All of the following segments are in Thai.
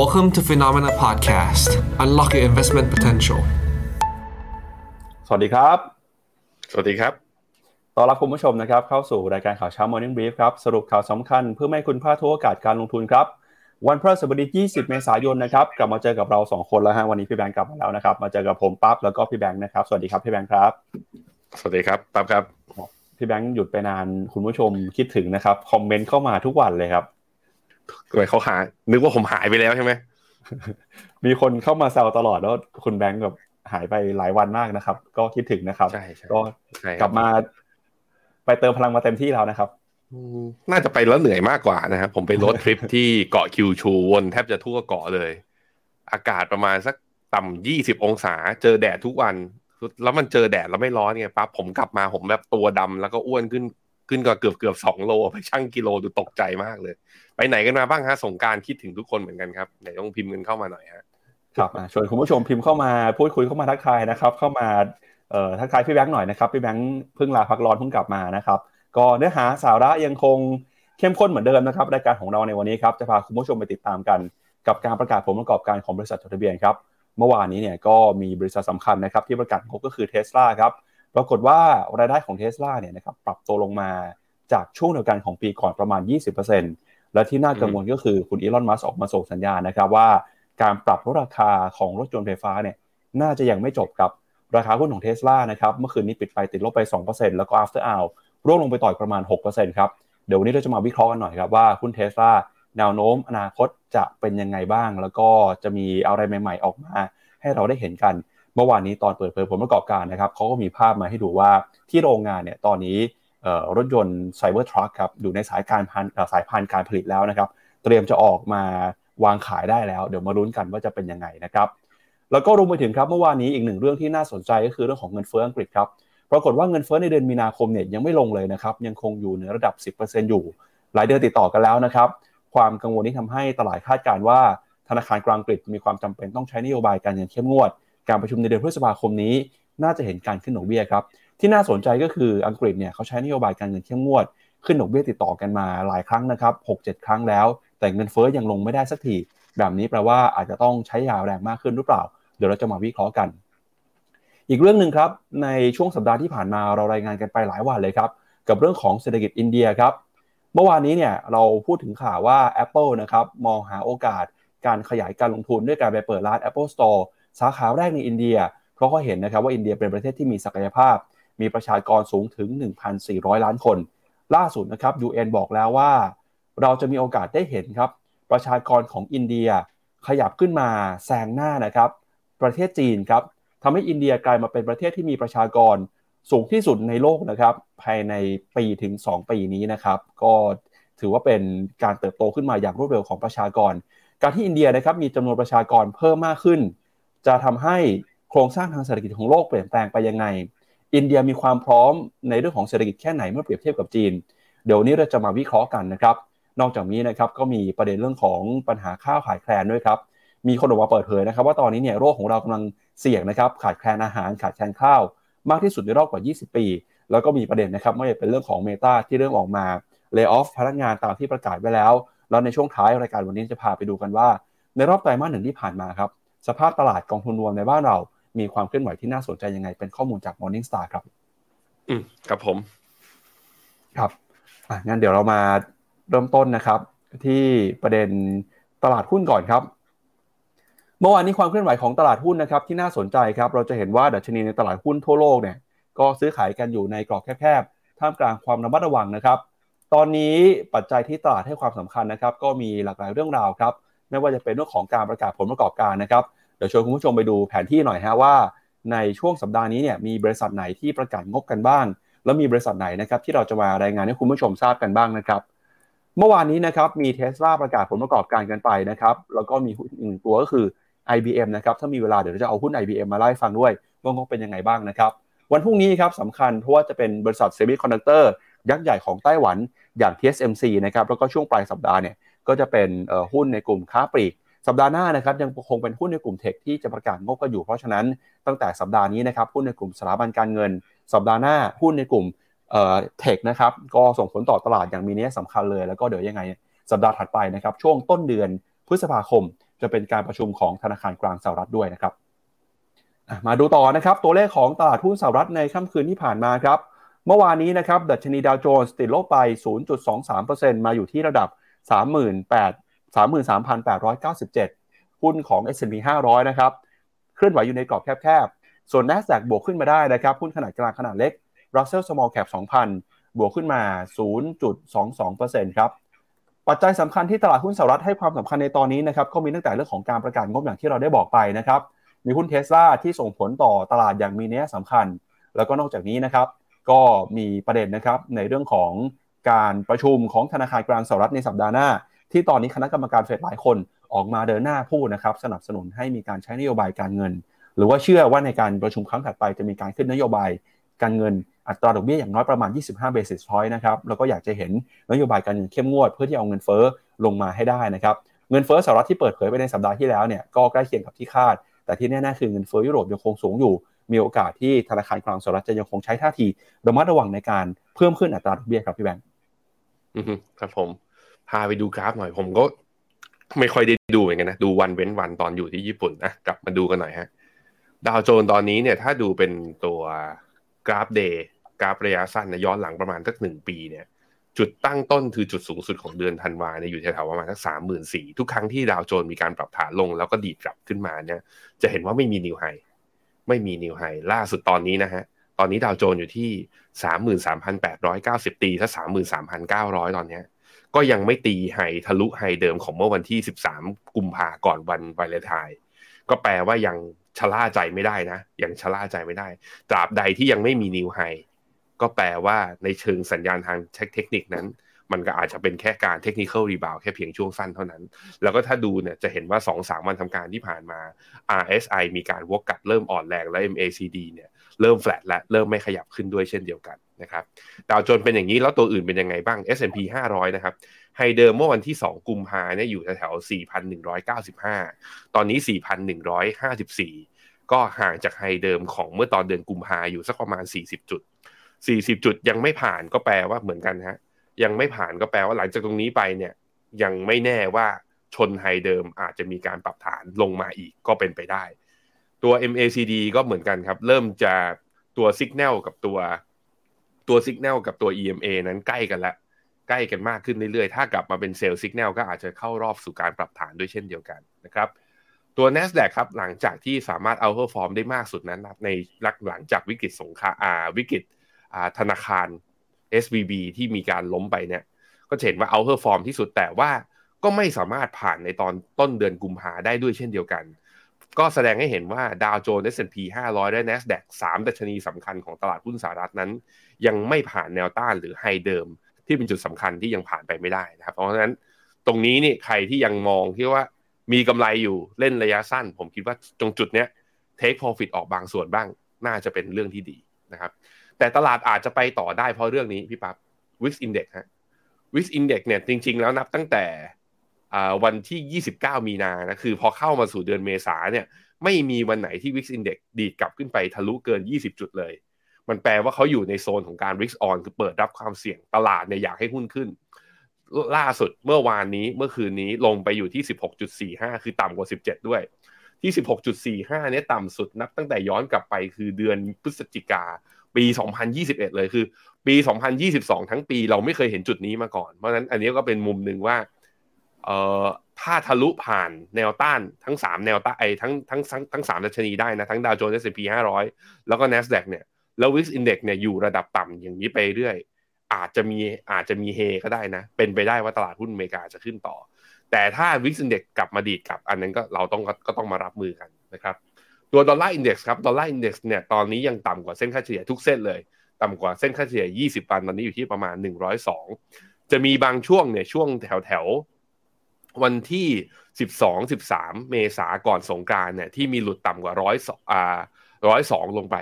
Welcome to Phenomena Podcast. Unlock your investment potential. สวัสดีครับ สวัสดีครับ ต้อนรับคุณผู้ชมนะครับ เข้าสู่รายการข่าวเช้า Morning Brief ครับ สรุปข่าวสำคัญเพื่อไม่ให้คุณพลาดทุกโอกาสการลงทุนครับ วันพฤหัสบดี 20 เมษายนนะครับ กลับมาเจอกับเรา 2 คนแล้วฮะ วันนี้พี่แบงค์กลับมาแล้วนะครับ มาเจอกับผมปั๊บแล้วก็พี่แบงค์นะครับ สวัสดีครับพี่แบงค์ครับ สวัสดีครับปั๊บครับ พี่แบงค์หยุดไปนานคุณผู้ชมคิดถึงนะครับ คอมเมนต์เข้ามาทุกวันเลยครับ ทำไมเขาหานึกว่าผมหายไปแล้วใช่ไหมมีคนเข้ามาแซวตลอดแล้วคุณแบงค์แบบหายไปหลายวันมากนะครับ ก็คิดถึงนะครับใช่ใช่ก็ใช่ครับกลับมาไปเติมพลังมาเต็มที่แล้วนะครับอืมน่าจะไปแล้วเหนื่อยมากกว่านะครับผมไปรถทริปที่เกาะคิวชูวนแทบจะทั่วเกาะเลย อากาศประมาณสักต่ำยี่สิบองศา เจอแดดทุกวัน แล้วมันเจอแดดแล้วไม่ร้อนไงปั๊บผมกลับมาผมแบบตัวดำแล้วก็อ้วนขึ้น ขึ้นก็เกือบเกือบสองโลไปชั่งกิโลดูตกใจมากเลย ไปไหนกันมาบ้างฮะสงการคิดถึงทุกคนเหมือนกันครับไหนต้องพิมพ์กันเข้ามาหน่อยฮะครับชวนคุณผู้ชมพิมพ์เข้ามาพูดคุยเข้ามาทักทายนะครับ เข้ามาเอ่อทักทายพี่แบงค์หน่อยนะครับพี่แบงค์เพิ่งลาพักร้อนเพิ่งกลับมานะครับ ก็เนื้อหาสาระยังคงเข้มข้นเหมือนเดิมนะครับรายการของเราในวันนี้ครับจะพาคุณผู้ชมไปติดตามกัน กับการประกาศผลประกอบการของบริษัทจดทะเบียนครับเมื่อวานนี้เนี่ยก็มีบริษัทสำคัญนะครับที่ประกาศงบก็คือเทสลาครับ ปรากฏว่ารายได้ของเทสลาเนี่ยนะครับปรับตัวลงมาจากช่วงเดียวกันของปีก่อนประมาณ 20%และที่น่ากังวลก็คือคุณอีลอนมัสออกมาส่งสัญญาณนะครับว่าการปรับลดราคาของรถยนต์ไฟฟ้าเนี่ยน่าจะยังไม่จบครับราคาหุ้นของเทสลานะครับเมื่อคืนนี้ปิดไปติดลบไป 2%แล้วก็ after hour ร่วงลงไปต่อยประมาณ 6%ครับเดี๋ยววันนี้เราจะมาวิเคราะห์กันหน่อยครับว่าหุ้นเทสลาแนวโน้มอนาคตจะเป็นยังไงบ้าง แล้วก็จะมีอะไรใหม่ ๆ ออกมา ให้เราได้เห็นกัน เมื่อวานนี้ตอนเปิดเผยผลประกอบการนะครับเขาก็มีภาพมาให้ดูว่าที่โรงงานเนี่ยตอนนี้รถยนต์ไซเบอร์ทรัคครับอยู่ในสายการพันสายพันการผลิตแล้วนะครับ เตรียมจะออกมาวางขายได้แล้ว เดี๋ยวมาลุ้นกันว่าจะเป็นยังไงนะครับ แล้วก็รวมไปถึงครับเมื่อวานนี้อีกหนึ่งเรื่องที่น่าสนใจก็คือเรื่องของเงินเฟ้ออังกฤษครับปรากฏว่าเงินเฟ้อในเดือนมีนาคมเนี่ยยังไม่ลงเลยนะครับยังคงอยู่ในระดับ 10%อยู่ หลายเดือนติดต่อกันแล้วนะครับ ความกังวลที่ทำให้ตลาดคาดการณ์ว่าธนาคารกลางอังกฤษมีความจำเป็นต้องใช้นโยบายการเงินเข้มงวด การประชุมในเดือนพฤษภาคมนี้ น่าจะเห็นการขึ้นดอกเบี้ยครับ ที่น่าสนใจก็คืออังกฤษเนี่ยเขาใช้นโยบายการเงินเข้มงวด ขึ้นดอกเบี้ยติดต่อกันมาหลายครั้งนะครับ6-7 ครั้งแล้ว แต่เงินเฟ้อยังลงไม่ได้สักทีแบบนี้แปลว่าอาจจะต้องใช้ยาแรงมากขึ้นหรือเปล่า เดี๋ยวเราจะมาวิเคราะห์กัน อีกเรื่องหนึ่งครับ ในช่วงสัปดาห์ที่ผ่านมาเรารายงานกันไปหลายวันเลยครับ กับเรื่องของเศรษฐกิจอินเดียครับ เมื่อวานนี้เนี่ยเราพูดถึงข่าวว่า Apple นะครับมองหาโอกาสการขยายการลงทุนด้วยการไปเปิดร้าน Apple Store สาขาแรกในอินเดีย เพราะเขาเห็นนะครับว่าอินเดียเป็นประเทศที่มีศักยภาพ มีประชากรสูงถึง 1,400 ล้านคน ล่าสุดนะครับ UN บอกแล้วว่า เราจะมีโอกาสได้เห็นครับ ประชากรของอินเดียขยับขึ้นมาแซงหน้านะครับ ประเทศจีนครับทำให้อินเดียกลายมาเป็นประเทศที่มีประชากรสูงที่สุดในโลกนะครับ ภายในปีถึง 2 ปีนี้นะครับ ก็ถือว่าเป็นการเติบโตขึ้นมาอย่างรวดเร็วของประชากร การที่อินเดียนะครับมีจำนวนประชากรเพิ่มมากขึ้น จะทำให้โครงสร้างทางเศรษฐกิจของโลกเปลี่ยนแปลงไปยังไง อินเดียมีความพร้อมในเรื่องของเศรษฐกิจแค่ไหนเมื่อเปรียบเทียบกับจีน เดี๋ยวนี้เราจะมาวิเคราะห์กันนะครับ นอกจากนี้นะครับก็มีประเด็นเรื่องของปัญหาข้าวขาดแคลนด้วยครับ มีคนออกมาเปิดเผยนะครับ ว่าตอนนี้เนี่ยโรคของเรากำลังเสี่ยงนะครับขาดแคลนอาหารขาดแคลนข้าว มากที่สุดในรอบกว่า 20 ปี แล้วก็มีประเด็นนะครับไม่ว่าจะเป็นเรื่องของเมตาที่เริ่มออกมาเลิกออฟพนักงานตามที่ประกาศไว้แล้ว แล้วในช่วงท้ายรายการวันนี้จะพาไปดูกันว่า ในรอบไตรมาสหนึ่งที่ผ่านมาครับ สภาพตลาดกองทุนรวมในบ้านเรามีความเคลื่อนไหวที่น่าสนใจยังไง เป็นข้อมูลจาก Morning Star ครับ อืมครับผม ครับอะงั้นเดี๋ยวเรามาเริ่มต้นนะครับ ที่ประเด็นตลาดหุ้นก่อนครับ เมื่อวานนี้ความเคลื่อนไหวของตลาดหุ้นนะครับ ที่น่าสนใจครับ เราจะเห็นว่าดัชนีในตลาดหุ้นทั่วโลกเนี่ยก็ซื้อขายกันอยู่ในกรอบแคบๆ ท่ามกลางความระมัดระวังนะครับ ตอนนี้ปัจจัยที่ตลาดให้ความสำคัญนะครับ ก็มีหลากหลายเรื่องราวครับ ไม่ว่าจะเป็นเรื่องของการประกาศผลประกอบการนะครับเดี๋ยวชวนคุณผู้ชมไปดูแผนที่หน่อยฮะว่า ในช่วงสัปดาห์นี้เนี่ยมีบริษัทไหนที่ประกาศงบกันบ้าง แล้วมีบริษัทไหนนะครับที่เราจะมารายงานให้คุณผู้ชมทราบกันบ้างนะครับเมื่อวานนี้นะครับมีเทสลาประกาศผลประกอบการกันไปนะครับแล้วก็มีหุ้นอีกหนึ่งตัวก็คือ IBM นะครับถ้ามีเวลาเดี๋ยวเราจะเอาหุ้น IBM มาไล่าให้ฟังด้วยว่างบเป็นยังไงบ้างนะครับวันพรุ่งนี้ครับสำคัญเพราะว่าจะเป็นบริษัทเซมิคอนดักเตอร์ยักษ์ใหญ่ของไต้หวันอย่าง TSMC นะครับแล้วก็ช่วงปลายสัปดาห์เนี่ย ก็จะเป็นหุ้นในกลุ่มค้าปลีก สัปดาห์หน้านะครับยังคงเป็นหุ้นในกลุ่ม tech ที่จะประกาศงบกันอยู่ เพราะฉะนั้นตั้งแต่สัปดาห์นี้นะครับหุ้นในกลุ่มสถาบันการเงิน สัปดาห์หน้าหุ้นในกลุ่มเอ่อเทคนะครับก็ส่งผลต่อตลาดอย่างมีนัยสำคัญเลย แล้วก็เดี๋ยวยังไงสัปดาห์ถัดไปนะครับช่วงต้นเดือนพฤษภาคม จะเป็นการประชุมของธนาคารกลางสหรัฐด้วยนะครับมาดูต่อนะครับตัวเลขของตลาดหุ้นสหรัฐในค่ำคืนที่ผ่านมาครับเมื่อวานนี้นะครับดัชนีดาวโจนส์ติดลบไป 0.23%มาอยู่ที่ระดับ 33,897 หุ้นของ S&P 500 นะครับ เคลื่อนไหวอยู่ในกรอบแคบๆ ส่วน NASDAQ บวกขึ้นมาได้นะครับ หุ้นขนาดกลางขนาดเล็ก Russell Small Cap 2,000 บวกขึ้นมา 0.22%ครับ ปัจจัยสำคัญที่ตลาดหุ้นสหรัฐให้ความสำคัญในตอนนี้นะครับ ก็มีตั้งแต่เรื่องของการประกาศงบอย่างที่เราได้บอกไปนะครับ มีหุ้นเทสลาที่ส่งผลต่อตลาดอย่างมีนัยสำคัญ แล้วก็นอกจากนี้นะครับ ก็มีประเด็นนะครับในเรื่องของ การประชุมของธนาคารกลางสหรัฐในสัปดาห์หน้า ที่ตอนนี้คณะกรรมการเฟดหลายคนออกมาเดินหน้าพูดนะครับสนับสนุนให้มีการใช้นโยบายการเงิน หรือว่าเชื่อว่าในการประชุมครั้งถัดไปจะมีการขึ้นนโยบายการเงินอัตราดอกเบี้ยอย่างน้อยประมาณ 25 basis point นะครับแล้วก็อยากจะเห็นนโยบายการเงินเข้มงวด เพื่อที่เอาเงินเฟ้อลงมาให้ได้นะครับเงินเฟ้อสหรัฐที่เปิดเผยไปในสัปดาห์ที่แล้วเนี่ยก็ใกล้เคียงกับที่คาด แต่ที่แน่ๆคือเงินเฟ้อยุโรปยังคงสูงอยู่ มีโอกาสที่ธนาคารกลางสหรัฐจะยังคงใช้ท่าทีระมัดระวังในการเพิ่มขึ้นอัตราดอกเบี้ยครับพี่แบงค์ ครับผม พาไปดูกราฟหน่อย ผมก็ไม่ค่อยได้ดูเหมือนกันนะ ดูวันเว้นวันตอนอยู่ที่ญี่ปุ่นนะ กลับมาดูกันหน่อยฮะ ดาวโจนตอนนี้เนี่ย ถ้าดูเป็นตัวกราฟเดย์กราฟระยะสั้นนะย้อนหลังประมาณสักหนึ่งปีเนี่ย จุดตั้งต้นคือจุดสูงสุดของเดือนธันวาเนี่ยอยู่แถวๆประมาณสักสามหมื่นสี่ทุกครั้งที่ดาวโจนมีการปรับฐานลงแล้วก็ดีดกลับขึ้นมาเนี่ย จะเห็นว่าไม่มีนิวไฮไม่มี new high ล่าสุดตอนนี้นะฮะ ตอนนี้ดาวโจนส์อยู่ที่สามหมื่นสามพันแปดร้อยเก้าสิบตีถ้าสามหมื่นสามพันเก้าร้อยตอนนี้ ก็ยังไม่ตี high ทะลุ high เดิมของเมื่อวันที่ 13 กุมภาก่อนวันวาเลนไทน์ก็แปลว่ายังชะล่าใจไม่ได้นะ ยังชะล่าใจไม่ได้ ตราบใดที่ยังไม่มี new high ก็แปลว่าในเชิงสัญญาณทางเทคนิคนั้น มันก็อาจจะเป็นแค่การ technical rebound แค่เพียงช่วงสั้นเท่านั้น แล้วก็ถ้าดูเนี่ยจะเห็นว่า 2-3 วันทำการที่ผ่านมา RSI มีการวกกลับเริ่มอ่อนแรงและ MACD เนี่ย เริ่มแฟลตและเริ่มไม่ขยับขึ้นด้วยเช่นเดียวกันนะครับดาวโจนเป็นอย่างนี้แล้วตัวอื่นเป็นยังไงบ้าง S&P 500 นะครับไฮเดิมเมื่อวันที่ 2 กุมภาเนี่ยอยู่แถว4,195 ตอนนี้ 4,154 ก็ห่างจากไฮเดิมของเมื่อตอนเดือนกุมภาอยู่สักประมาณ 40 จุด 40 จุดยังไม่ผ่านก็แปลว่าเหมือนกันฮะยังไม่ผ่านก็แปลว่าหลังจากตรงนี้ไปเนี่ยยังไม่แน่ว่าชน high เดิมอาจจะมีการปรับฐานลงมาอีกก็เป็นไปได้ ตัว MACD ก็เหมือนกันครับ เริ่มจะตัว Signal กับตัวตัว Signal กับตัว EMA นั้นใกล้กันแล้วใกล้กันมากขึ้นเรื่อยๆ ถ้ากลับมาเป็น sell สัญญาณก็อาจจะเข้ารอบสู่การปรับฐานด้วยเช่นเดียวกันนะครับ ตัว NASDAQ ครับ หลังจากที่สามารถเอาเ r อร์ฟอร์มได้มากสุดนั้นในหลังจากวิกฤตสงครามวิกฤตธนาคาร SVB ที่มีการล้มไปเนี่ย ก็เห็นว่าเอาเ r อร์ฟอร์มที่สุดแต่ว่าก็ไม่สามารถผ่านในตอนต้นเดือนกุมภาได้ด้วยเช่นเดียวกัน ก็แสดงให้เห็นว่าดาวโจนส์ S&P 500 และ NASDAQ 3 ดัชนีสำคัญของตลาดหุ้นสหรัฐนั้น ยังไม่ผ่านแนวต้านหรือ high เดิม ที่เป็นจุดสำคัญที่ยังผ่านไปไม่ได้นะครับ เพราะฉะนั้นตรงนี้นี่ใครที่ยังมองที่ว่ามีกำไรอยู่เล่นระยะสั้น ผมคิดว่าตรงจุดเนี้ย take profit ออกบางส่วนบ้าง น่าจะเป็นเรื่องที่ดีนะครับ แต่ตลาดอาจจะไปต่อได้เพราะเรื่องนี้พี่ปับ๊บ Wix Index ฮะ Wix Index เนี่ยจริง ๆ แล้วนับตั้งแต่ วันที่ 29 มีนานะคือพอเข้ามาสู่เดือนเมษาเนี่ยไม่มีวันไหนที่ Wix Index ดีดกลับขึ้นไปทะลุเกิน 20 จุดเลย มันแปลว่าเขาอยู่ในโซนของการ risk on คือเปิดรับความเสี่ยงตลาดเนี่ยอยากให้หุ้นขึ้น ล่าสุดเมื่อวานนี้เมื่อคืนนี้ลงไปอยู่ที่ 16.45 คือต่ำกว่า 17 ด้วย ที่ 16.45 เนี่ยต่ำสุดนับตั้งแต่ย้อนกลับไปคือเดือนพฤศจิกาปี 2021 เลยคือ ปี 2022 ทั้งปีเราไม่เคยเห็นจุดนี้มาก่อน เพราะฉะนั้นอันนี้ก็เป็นมุมหนึ่งว่า เอ่อถ้าทะลุผ่านแนวต้านทั้ง 3 แนวต้านไอ้ทั้งทั้งทั้งทั้ง3ดัชนีได้นะทั้งดาวโจนส์ S&P 500 แล้วก็ NASDAQ เนี่ยแล้ววิกอินเด็กเนี่ยอยู่ระดับต่ำอย่างนี้ไปเรื่อย อาจจะมีอาจจะมีเฮก็ได้นะ เป็นไปได้ว่าตลาดหุ้นอเมริกาจะขึ้นต่อ แต่ถ้า VIX index กลับมาดีดกลับ อันนั้นก็เราต้องก็ต้องมารับมือกันนะครับตัว dollar index ครับ dollar index เนี่ยตอนนี้ยังต่ำกว่าเส้นค่าเฉลี่ยทุกเส้นเลย ต่ำกว่าเส้นค่าเฉลี่ย 20วันตอนนี้อยู่ที่ประมาณ 102 จะมีบางช่วงเนี่ยช่วงแถวแถว วันที่ 12 13 เมษาก่อนสงกรานต์เนี่ยที่มีหลุดต่ำกว่าร้อยอ่าร้อยสองลงไป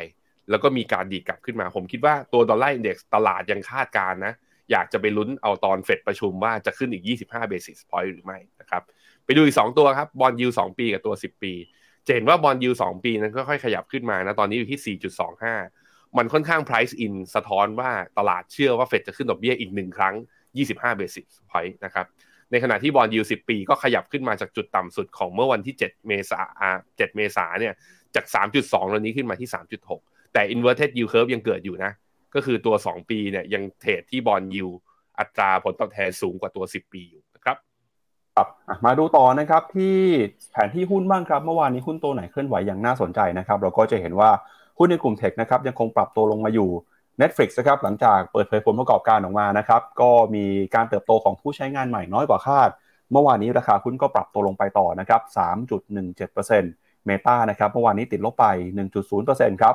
แล้วก็มีการดีดกลับขึ้นมา ผมคิดว่าตัว dollar index ตลาดยังคาดการณ์นะ อยากจะไปลุ้นเอาตอนเฟดประชุมว่าจะขึ้นอีก 25 basis point หรือไม่นะครับไปดูอีก 2 ตัวครับ bond yield สองปีกับตัว 10 ปีจะเห็นว่า bond yield สองปีนั้นค่อยๆขยับขึ้นมานะ ตอนนี้อยู่ที่ 4.25 มันค่อนข้าง price in สะท้อนว่าตลาดเชื่อว่าเฟดจะขึ้นดอกเบี้ยอีกหนึ่งครั้ง 25 basis point นะครับ ในขณะที่ bond yield สิบปีก็ขยับขึ้นมาจากจุดต่ำสุดของเมื่อวันที่ 7 เมษา7เมษาเนี่ยจาก 3.2ตอนนี้ขึ้นมาที่ 3.6 แต่ inverted yield curve ยังเกิดอยู่นะ ก็คือตัว 2 ปีเนี่ยยังเทรดที่บอลยูอัตราผลตอบแทนสูงกว่าตัว 10 ปีอยู่นะครับครับมาดูต่อนะครับที่แผนที่หุ้นบ้างครับ เมื่อวานนี้หุ้นตัวไหนเคลื่อนไหวอย่างน่าสนใจนะครับ เราก็จะเห็นว่าหุ้นในกลุ่มเทคนะครับยังคงปรับตัวลงมาอยู่ Netflix นะครับหลังจากเปิดเผยผลประกอบการออกมานะครับก็มีการเติบโตของผู้ใช้งานใหม่น้อยกว่าคาด เมื่อวานนี้ราคาหุ้นก็ปรับตัวลงไปต่อนะครับ 3.17%เมตานะครับเมื่อวานนี้ติดลบไป 1.0%ครับ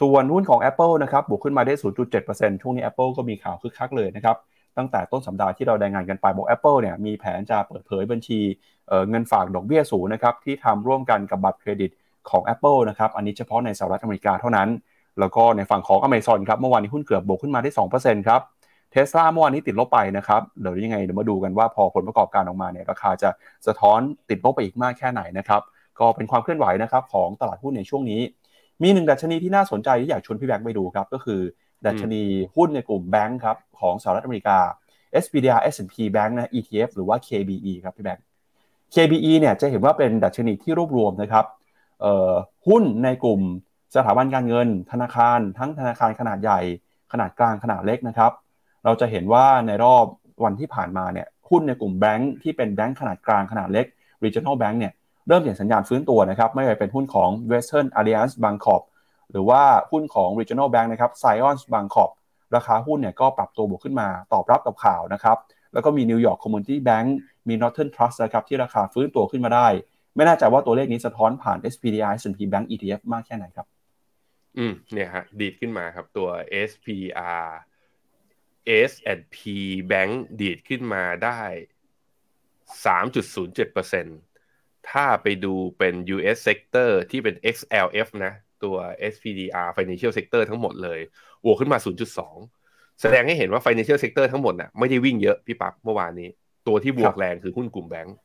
ส่วนหุ้นของ Apple นะครับบวกขึ้นมาได้ 0.7%ช่วงนี้ Apple ก็มีข่าวคึกคักเลยนะครับตั้งแต่ต้นสัปดาห์ที่เรารายงานกันไปบอก Apple เนี่ยมีแผนจะเปิดเผยบัญชีเงินฝากดอกเบี้ยสูงนะครับที่ทำร่วมกันกับบัตรเครดิตของ Apple นะครับอันนี้เฉพาะในสหรัฐอเมริกาเท่านั้น แล้วก็ในฝั่งของ Amazon ครับเมื่อวานนี้หุ้นเกือบบวกขึ้นมาได้2%ครับเทสลาเมื่อวานนี้ติดลบไปนะครับเดี๋ยวยังไงเดี๋ยวมาดูกันว่าพอผลประกอบการออกมาเนี่ยราคาจะสะท้อนติดลบไปอีกมากแค่ไหนนะครับก็เป็นความเคลื่อนไหวนะครับของตลาดหุ้นในช่วงนี้ มีหนึ่งดัชนีที่น่าสนใจที่อยากชวนพี่แบงค์ไปดูครับก็คือดัชนีหุ้นในกลุ่มแบงค์ครับของสหรัฐอเมริกา SPDR S&P Bank นะ ETF หรือว่า KBE ครับพี่แบงค์ KBE เนี่ยจะเห็นว่าเป็นดัชนีที่รวบรวมนะครับหุ้นในกลุ่ม สถาบันการเงิน ธนาคาร ทั้งธนาคารขนาดใหญ่ ขนาดกลางขนาดเล็กนะครับ เราจะเห็นว่าในรอบวันที่ผ่านมาเนี่ยหุ้นในกลุ่มแบงค์ที่เป็นแบงค์ขนาดกลางขนาดเล็ก regional bank เนี่ยเริ่มเห็นสัญญาณฟื้นตัวนะครับ ไม่ว่าเป็นหุ้นของ Western Alliance Bancorp หรือว่าหุ้นของ regional bank นะครับ Zions Bancorp ราคาหุ้นเนี่ยก็ปรับตัวบวกขึ้นมาตอบรับกับข่าวนะครับแล้วก็มี New York Community Bank มี Northern Trust นะครับที่ราคาฟื้นตัวขึ้นมาได้ ไม่แน่ใจว่าตัวเลขนี้สะท้อนผ่าน SPDR S&P Bank ETF มากแค่ไหนครับ อืมเนี่ยฮะดีดขึ้นมาครับตัว SPR S&P Bank ดีดขึ้นมาได้ 3.07%ถ้าไปดูเป็น US sector ที่เป็น XLF นะ ตัว SPDR Financial Sector ทั้งหมดเลยบวกขึ้นมา 0.2 แสดงให้เห็นว่า Financial Sector ทั้งหมดน่ะไม่ได้วิ่งเยอะพี่ปั๊บเมื่อวานนี้ ตัวที่บวกแรงคือหุ้นกลุ่มแบงก์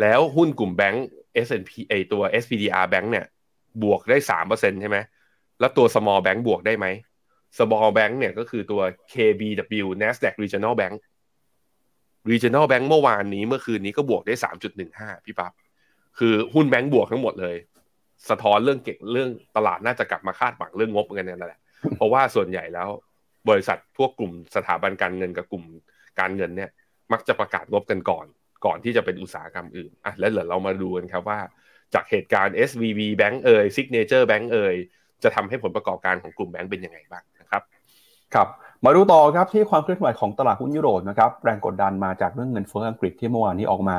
แล้วหุ้นกลุ่มแบงก์ S&P ไอตัว SPDR Bank เนี่ยบวกได้สามเปอร์เซ็นใช่ไหม แล้วตัว small bank บวกได้ไหม small bank เนี่ยก็คือตัว KBW Nasdaq Regional Bank Regional Bank เมื่อวานนี้เมื่อคืนนี้ก็บวกได้สามจุดหนึ่งห้าพี่ปั๊บคือหุ้นแบงก์บวกทั้งหมดเลย สะท้อนเรื่องเก่งเรื่องตลาดน่าจะกลับมาคาดหวังเรื่องงบกันนั่นแหละ เพราะว่าส่วนใหญ่แล้วบริษัทพวกกลุ่มสถาบันการเงินกับกลุ่มการเงินเนี่ย มักจะประกาศงบกันก่อน ก่อนที่จะเป็นอุตสาหกรรมอื่นอะแล้วเดี๋ยวเรามาดูกันครับว่า จากเหตุการณ์ SVB Bank เอ่ย Signature Bank เอ่ย จะทำให้ผลประกอบการของกลุ่มแบงก์เป็นยังไงบ้างนะครับครับมาดูต่อครับที่ความเคลื่อนไหวของตลาดหุ้นยุโรปนะครับแรงกดดันมาจากเรื่องเงินเฟ้ออังกฤษที่เมื่อวานนี้ออกมา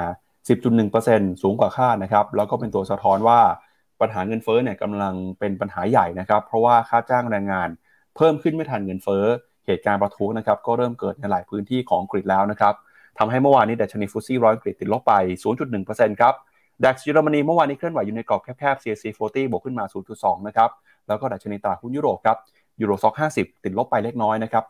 10.1%สูงกว่าคาดนะครับแล้วก็เป็นตัวสะท้อนว่าปัญหาเงินเฟ้อเนี่ยกำลังเป็นปัญหาใหญ่นะครับเพราะว่าค่าจ้างแรงงานเพิ่มขึ้นไม่ทันเงินเฟ้อเหตุการณ์ประทุนะครับก็เริ่มเกิดในหลายพื้นที่ของกรีกแล้วนะครับทำให้เมื่อวานนี้ดัชนีฟุตซี่ร้อยกรีกติดลบไป 0.1%ครับดัชเยอรมนีเมื่อวานนี้เคลื่อนไหวอยู่ในกรอบแคบๆ CAC 40 บวกขึ้นมา 0.2 นะครับ แล้วก็ดัชนีตลาดหุ้นยุโรปครับยูโรซ็อก50ติดลบไปเล็กน้อยนะครับ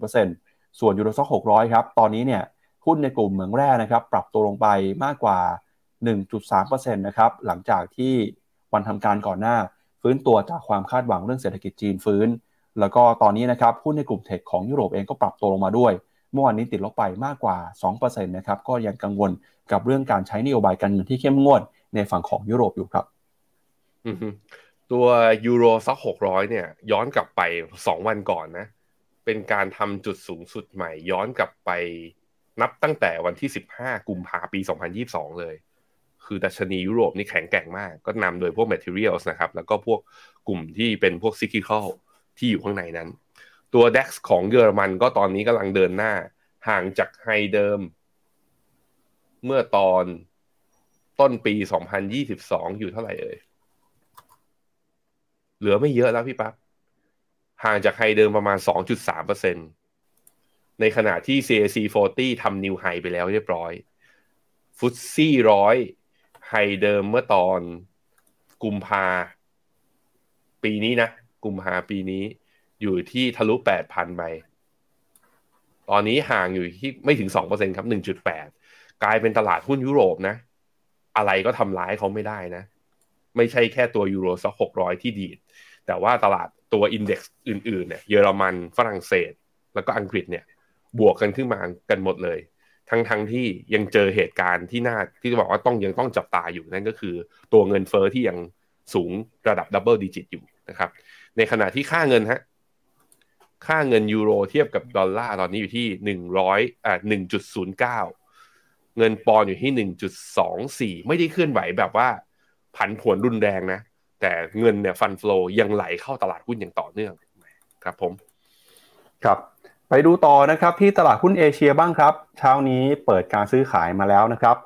0.01%ส่วนยูโรซ็อก600ครับ ตอนนี้เนี่ยหุ้นในกลุ่มเหมืองแร่นะครับปรับตัวลงไปมากกว่า 1.3%นะครับหลังจากที่วันทำการก่อนหน้า ฟื้นตัวจากความคาดหวังเรื่องเศรษฐกิจจีนฟื้น แล้วก็ตอนนี้นะครับหุ้นในกลุ่มเทคของยุโรปเองก็ปรับตัวลงมาด้วย เมื่อวานนี้ติดลบไปมากกว่า 2%นะครับก็ยังกังวลกับเรื่องการใช้นโยบายการเงินที่เข้มงวดในฝั่งของยุโรปอยู่ครับ ตัวยูโรซักหกร้อยเนี่ย ย้อนกลับไปสองวันก่อนนะ เป็นการทำจุดสูงสุดใหม่ ย้อนกลับไปนับตั้งแต่วันที่สิบห้ากุมภาปีสองพันยี่สองเลย คือดัชนียุโรปนี่แข็งแกร่งมาก ก็นำโดยพวก materials นะครับ แล้วก็พวกกลุ่มที่เป็นพวก cyclical ที่อยู่ข้างในนั้น ตัว DAX ของเยอรมันก็ตอนนี้กำลังเดินหน้า ห่างจากไฮเดิม เมื่อตอนต้นปี 2022 อยู่เท่าไหร่เอ่ย เหลือไม่เยอะแล้วพี่ปั๊บห่างจากไฮเดิมประมาณ 2.3%ในขณะที่ CAC 40ทำ new high ไปแล้วเรียบร้อย FTSE ร้อย high เดิมเมื่อตอนกุมภาปีนี้นะ กุมภาปีนี้อยู่ที่ทะลุแปดพันไปตอนนี้ห่างอยู่ที่ไม่ถึงสองเปอร์เซ็นครับหนึ่งจุดแปดกลายเป็นตลาดหุ้นยุโรปนะ อะไรก็ทำร้ายเขาไม่ได้นะ ไม่ใช่แค่ตัว Euro Stoxx หกร้อยที่ดีด แต่ว่าตลาดตัว index อื่นๆเนี่ยเยอรมันฝรั่งเศส แล้วก็อังกฤษเนี่ยบวกกันขึ้นมากันหมดเลย ทั้งทั้งที่ยังเจอเหตุการณ์ที่น่าที่จะบอกว่าต้องยังต้องจับตาอยู่นั่นก็คือตัวเงินเฟ้อที่ยังสูงระดับ double digit อยู่นะครับ ในขณะที่ค่าเงินฮะค่าเงินยูโรเทียบกับดอลลาร์ตอนนี้อยู่ที่หนึ่งร้อยอ่าหนึ่งจุดศูนย์เก้าเงินปอนด์อยู่ที่หนึ่งจุดสองสี่ไม่ได้เคลื่อนไหวแบบว่า ผันผวนรุนแรงนะ แต่เงินเนี่ย fund flow ยังไหลเข้าตลาดหุ้นอย่างต่อเนื่องครับผม ครับ ไปดูต่อนะครับที่ตลาดหุ้นเอเชียบ้างครับ เช้านี้เปิดการซื้อขายมาแล้วนะครับ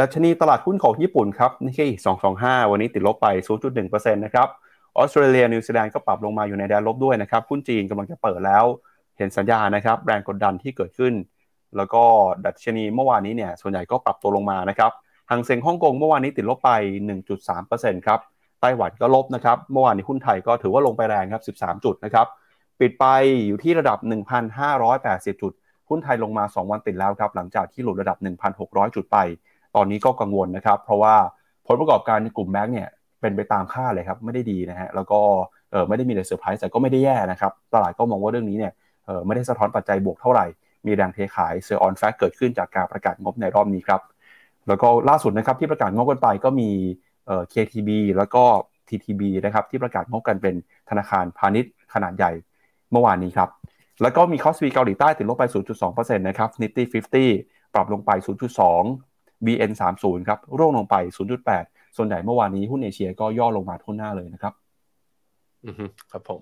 ดัชนีตลาดหุ้นของญี่ปุ่นครับนี่แค่อีก225 วันนี้ติดลบไป 0.1%นะครับออสเตรเลียนิวซีแลนด์ก็ปรับลงมาอยู่ในแดนลบด้วยนะครับหุ้นจีนกำลังจะเปิดแล้ว เห็นสัญญาณนะครับแรงกดดันที่เกิดขึ้น แล้วก็ดัชนีเมื่อวานนี้เนี่ยส่วนใหญ่ก็ปรับตัวลงมานะครับ หังเซ็งฮ่องกงเมื่อวานนี้ติดลบไป 1.3%ครับไต้หวันก็ลบนะครับเมื่อวานนี้หุ้นไทยก็ถือว่าลงไปแรงครับ 13 จุดนะครับปิดไปอยู่ที่ระดับ 1,580 จุด หุ้นไทยลงมา 2 วันติดแล้วครับหลังจากที่หลุดระดับ 1,600 จุดไป ตอนนี้ก็กังวลนะครับ เพราะว่าผลประกอบการในกลุ่มแบงก์เนี่ยเป็นไปตามคาดเลยครับไม่ได้ดีนะฮะแล้วก็เออไม่ได้มีอะไรเซอร์ไพรส์แต่ก็ไม่ได้แย่นะครับตลาดก็มองว่าเรื่องนี้เนี่ยเออไม่ได้สะท้อนปัจจัยบวกเท่าไหร่ มีแรงเทขาย sell on fact เกิดขึ้นจากการประกาศงบในรอบนี้ครับ แล้วก็ล่าสุดนะครับที่ประกาศงบกันไปก็มีเอ่อ KTB แล้วก็ TTB นะครับที่ประกาศงบกันเป็นธนาคารพาณิชย์ขนาดใหญ่เมื่อวานนี้ครับ แล้วก็มี KOSPI เกาหลีใต้ติดลบไป 0.2%นะครับ Nifty 50 ปรับลงไป 0.2 BN 30ครับร่วงลงไป 0.8 ส่วนใหญ่เมื่อวานนี้หุ้นเอเชียก็ย่อลงมาถ้วนหน้าเลยนะครับ อือครับผม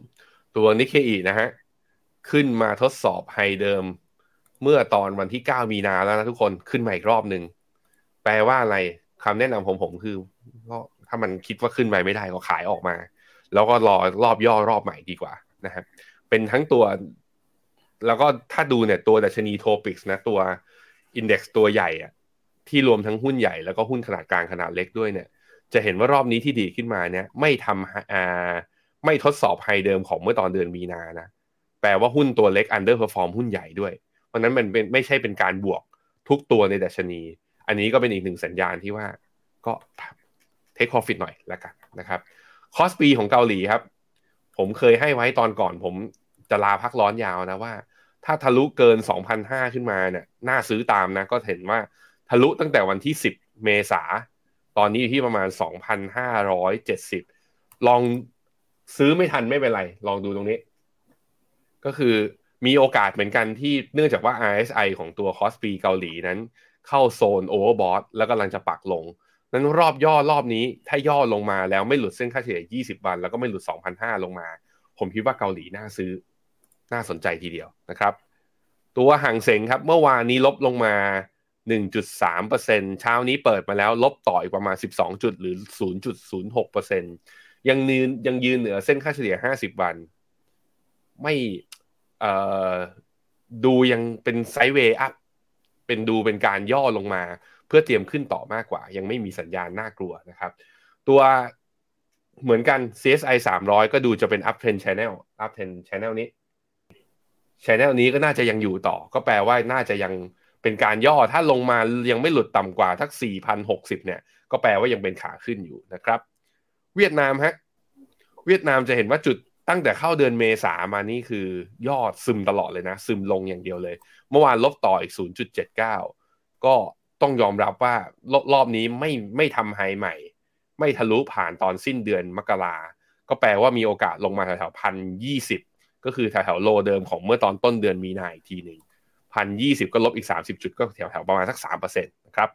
ตัวนิเคอีนะฮะ ขึ้นมาทดสอบ high เดิม เมื่อตอนวันที่ 9 มีนาแล้วนะทุกคนขึ้นมาอีกรอบหนึ่ง แปลว่าอะไรคำแนะนำของผมคือก็ถ้ามันคิดว่าขึ้นไปไม่ได้ก็ขายออกมา แล้วก็รอรอบย่อรอบใหม่ดีกว่านะฮะเป็นทั้งตัว แล้วก็ถ้าดูเนี่ยตัวดัชนี TOPIX นะตัว index ตัวใหญ่อะที่รวมทั้งหุ้นใหญ่แล้วก็หุ้นขนาดกลางขนาดเล็กด้วยเนี่ย จะเห็นว่ารอบนี้ที่ดีดขึ้นมาเนี่ยไม่ทำอ่าไม่ทดสอบ high เดิมของเมื่อตอนเดือนมีนานะแปลว่าหุ้นตัวเล็ก underperform หุ้นใหญ่ด้วย เพราะนั้นมันเป็นไม่ใช่เป็นการบวกทุกตัวในดัชนี อันนี้ก็เป็นอีกหนึ่งสัญญาณที่ว่าก็ take profit หน่อยแล้วกันนะครับ KOSPI ของเกาหลีครับ ผมเคยให้ไว้ตอนก่อนผมจะลาพักร้อนยาวนะว่า ถ้าทะลุเกิน2,500ขึ้นมาเนี่ยน่าซื้อตามนะ ก็เห็นว่าทะลุตั้งแต่วันที่ 10 เมษา ตอนนี้อยู่ที่ประมาณ 2,570 ลองซื้อไม่ทันไม่เป็นไร ลองดูตรงนี้ ก็คือมีโอกาสเหมือนกันที่เนื่องจากว่า RSI ของตัว KOSPI เกาหลีนั้น เข้าโซน overbought แล้วกำลังจะปักลง นั้นรอบย่อรอบนี้ถ้าย่อลงมาแล้วไม่หลุดเส้นค่าเฉลี่ย 20 วัน แล้วก็ไม่หลุด 2,500 ลงมา ผมคิดว่าเกาหลีน่าซื้อ น่าสนใจทีเดียวนะครับ ตัวห่างเสงครับ เมื่อวานนี้ลบลงมา 1.3%เช้านี้เปิดมาแล้วลบต่ออีกประมาณ 12 จุดหรือ 0.06%ยังยืนยังยืนเหนือเส้นค่าเฉลี่ย 50 วัน ไม่ดูยังเป็นไซด์เวย์อัพ เป็นดูเป็นการย่อลงมา เพื่อเตรียมขึ้นต่อมากกว่า ยังไม่มีสัญญาณน่ากลัวนะครับ ตัวเหมือนกัน CSI 300 ก็ดูจะเป็น up trend channel up trend channel นี้ channel นี้ก็น่าจะยังอยู่ต่อ ก็แปลว่าน่าจะยังเป็นการย่อถ้าลงมายังไม่หลุดต่ำกว่าทัก 4,060 เนี่ย ก็แปลว่ายังเป็นขาขึ้นอยู่นะครับ เวียดนามฮะเวียดนามจะเห็นว่าจุด ตั้งแต่เข้าเดือนเมษามานี่คือยอดซึมตลอดเลยนะ ซึมลงอย่างเดียวเลย เมื่อวานลบต่ออีก 0.79 ก็ต้องยอมรับว่ารอบรอบนี้ไม่ไม่ทำไฮใหม่ ไม่ทะลุผ่านตอนสิ้นเดือนมกราก็แปลว่ามีโอกาสลงมาแถวๆพันยี่สิบก็คือแถวๆโลเดิมของเมื่อตอนต้นเดือนมีนาอีกทีหนึ่งพันยี่สิบก็ลบอีกสามสิบจุดก็แถวๆประมาณสักสามเปอร์เซ็นต์นะครับ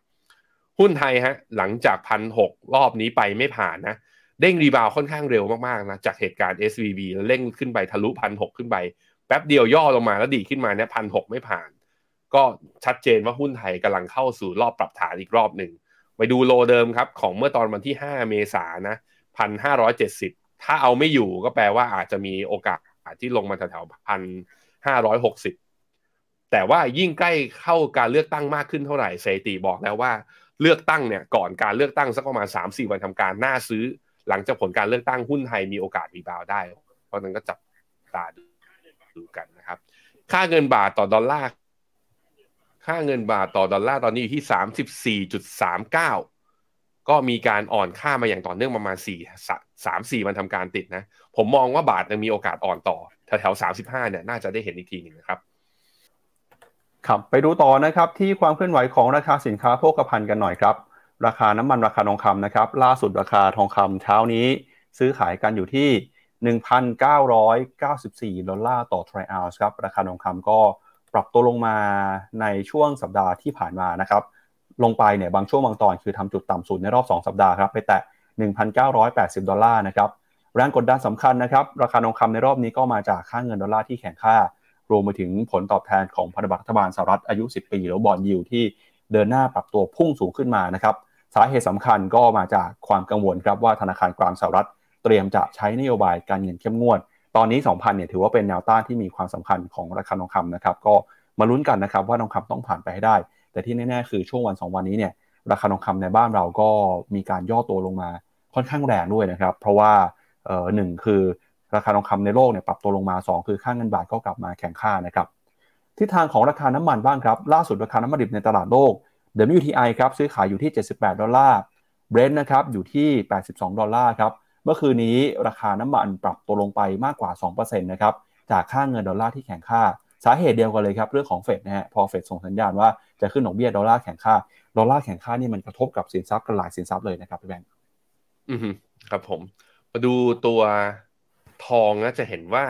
หุ้นไทยฮะหลังจากพันหกรอบนี้ไปไม่ผ่านนะ เด้งรีบาวค่อนข้างเร็วมากๆนะจากเหตุการณ์ SVB แล้วเร่งขึ้นไปทะลุพันหขึ้นไป แป๊บเดียวย่อลงมาแล้วดีขึ้นมาเนี่ยพันหไม่ผ่าน ก็ชัดเจนว่าหุ้นไทยกำลังเข้าสู่รอบปรับฐานอีกรอบหนึ่งไปดูโลเดิมครับของเมื่อตอนวันที่ 5 เมษายนะพันห้าร้อยเจ็ดสิบถ้าเอาไม่อยู่ก็แปลว่าอาจจะมีโอกาสที่ลงมาแถวๆพันห้าร้อยหกสิบแต่ว่ายิ่งใกล้เข้าการเลือกตั้งมากขึ้นเท่าไหร่เซติบอกแล้วว่าเลือกตั้งเนี่ยก่อนการเลือกตั้งสักประมาณ3-4วันทำการน่าซื้อ หลังจากผลการเลือกตั้งหุ้นไทยมีโอกาสรีบาวได้ เพราะนั้นก็จับตาดูกันนะครับ ค่าเงินบาทต่อดอลลาร์ ค่าเงินบาทต่อดอลลาร์ตอนนี้อยู่ที่สามสิบสี่จุดสามเก้าก็มีการอ่อนค่ามาอย่างต่อเนื่องประมาณสี่สามสี่มันทำการติดนะ ผมมองว่าบาทยังมีโอกาสอ่อนต่อแถวๆสามสิบห้าเนี่ยน่าจะได้เห็นอีกทีหนึ่งนะครับครับไปดูต่อนะครับที่ความเคลื่อนไหวของราคาสินค้าโภคภัณฑ์กันหน่อยครับ ราคาน้ำมันราคาทองคำนะครับ ล่าสุดราคาทองคำเช้านี้ซื้อขายกันอยู่ที่ 1,994 ดอลลาร์ต่อทรัลล์ครับ ราคาทองคำก็ปรับตัวลงมาในช่วงสัปดาห์ที่ผ่านมานะครับ ลงไปเนี่ยบางช่วงบางตอนคือทำจุดต่ำสุดในรอบ 2 สัปดาห์ครับ ไปแตะ 1,980 ดอลลาร์นะครับ แรงกดดันสำคัญนะครับ ราคาทองคำในรอบนี้ก็มาจากค่าเงินดอลลาร์ที่แข็งค่า รวมไปถึงผลตอบแทนของพันธบัตรรัฐบาลสหรัฐอายุ 10 ปี หรือ bond yield ที่เดินหน้าปรับตัวพุ่งสูงขึ้นมานะครับ สาเหตุสำคัญก็มาจากความกังวลครับว่าธนาคารกลางสหรัฐเตรียมจะใช้นโยบายการเงินเข้มงวด ตอนนี้ 2,000 เนี่ยถือว่าเป็นแนวต้านที่มีความสำคัญของราคาทองคำนะครับ ก็มาลุ้นกันนะครับว่าทองคำต้องผ่านไปให้ได้ แต่ที่แน่ๆคือช่วงวัน 2 วันนี้เนี่ยราคาทองคำในบ้านเราก็มีการย่อตัวลงมาค่อนข้างแรงด้วยนะครับ เพราะว่าเอ่อหนึ่งคือราคาทองคำในโลกเนี่ยปรับตัวลงมา 2 คือค่าเงินบาทก็กลับมาแข็งค่านะครับทิศทางของราคาน้ำมันบ้างครับล่าสุดราคาน้ำมันดิบในตลาดโลก WTI ครับซื้อขายอยู่ที่ 78 ดอลลาร์ Brent นะครับอยู่ที่ 82 ดอลลาร์ครับเมื่อคืนนี้ราคาน้ำมันปรับตัวลงไปมากกว่า 2%นะครับจากค่าเงินดอลลาร์ที่แข็งค่า สาเหตุเดียวกันเลยครับเรื่องของเฟดนะฮะพอเฟดส่งสัญญาณว่าจะขึ้นดอกเบี้ยดอลลาร์แข็งค่าดอลลาร์แข็งค่านี่มันกระทบกับสินทรัพย์กันหลายสินทรัพย์เลยนะครับพี่แบงค์อืมครับผม มาดูตัวทองนะจะเห็นว่า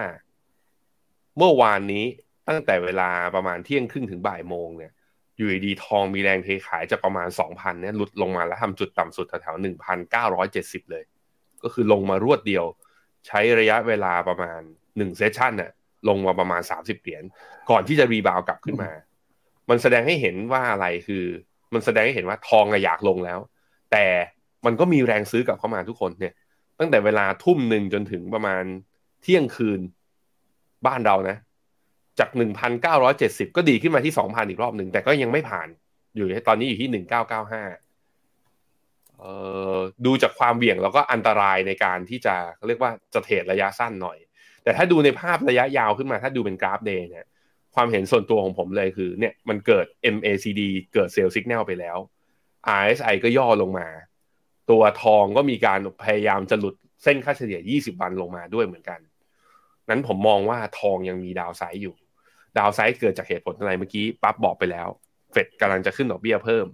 เมื่อวานนี้ตั้งแต่เวลาประมาณเที่ยงครึ่งถึงบ่ายโมงเนี่ย อยู่ดีทองมีแรงเทขายจากประมาณ 2,000เนี่ยหลุดลงมาแล้วทำจุดต่ำสุดแถวๆ1,970 เลย ก็คือลงมารวดเดียว ใช้ระยะเวลาประมาณ1เซสชันเนี่ยลงมาประมาณ 30 เหรียญก่อนที่จะรีบาวกลับขึ้นมา มันแสดงให้เห็นว่าอะไรคือ มันแสดงให้เห็นว่าทองอยากลงแล้ว แต่มันก็มีแรงซื้อกลับเข้ามาทุกคนเนี่ย ตั้งแต่เวลาทุ่มหนึ่งจนถึงประมาณเที่ยงคืนบ้านเรานะ จาก 1,970 ก็ดีขึ้นมาที่ 2,000 อีกรอบหนึ่ง แต่ก็ยังไม่ผ่าน อยู่ตอนนี้อยู่ที่ 1995เอ่อดูจากความเบี่ยงแล้วก็อันตรายในการที่จะเรียกว่าจะเทรดระยะสั้นหน่อย แต่ถ้าดูในภาพระยะยาวขึ้นมา ถ้าดูเป็นกราฟเดย์เนี่ย ความเห็นส่วนตัวของผมเลยคือ เนี่ยมันเกิด MACD เกิดเซลล์สัญญาณไปแล้ว RSI ก็ย่อลงมา ตัวทองก็มีการพยายามจะหลุดเส้นค่าเฉลี่ย 20 วันลงมาด้วยเหมือนกัน นั้นผมมองว่าทองยังมี downside อยู่ downside เกิดจากเหตุผลอะไรเมื่อกี้ปั๊บบอกไปแล้ว เฟดกำลังจะขึ้นดอกเบี้ยเพิ่ม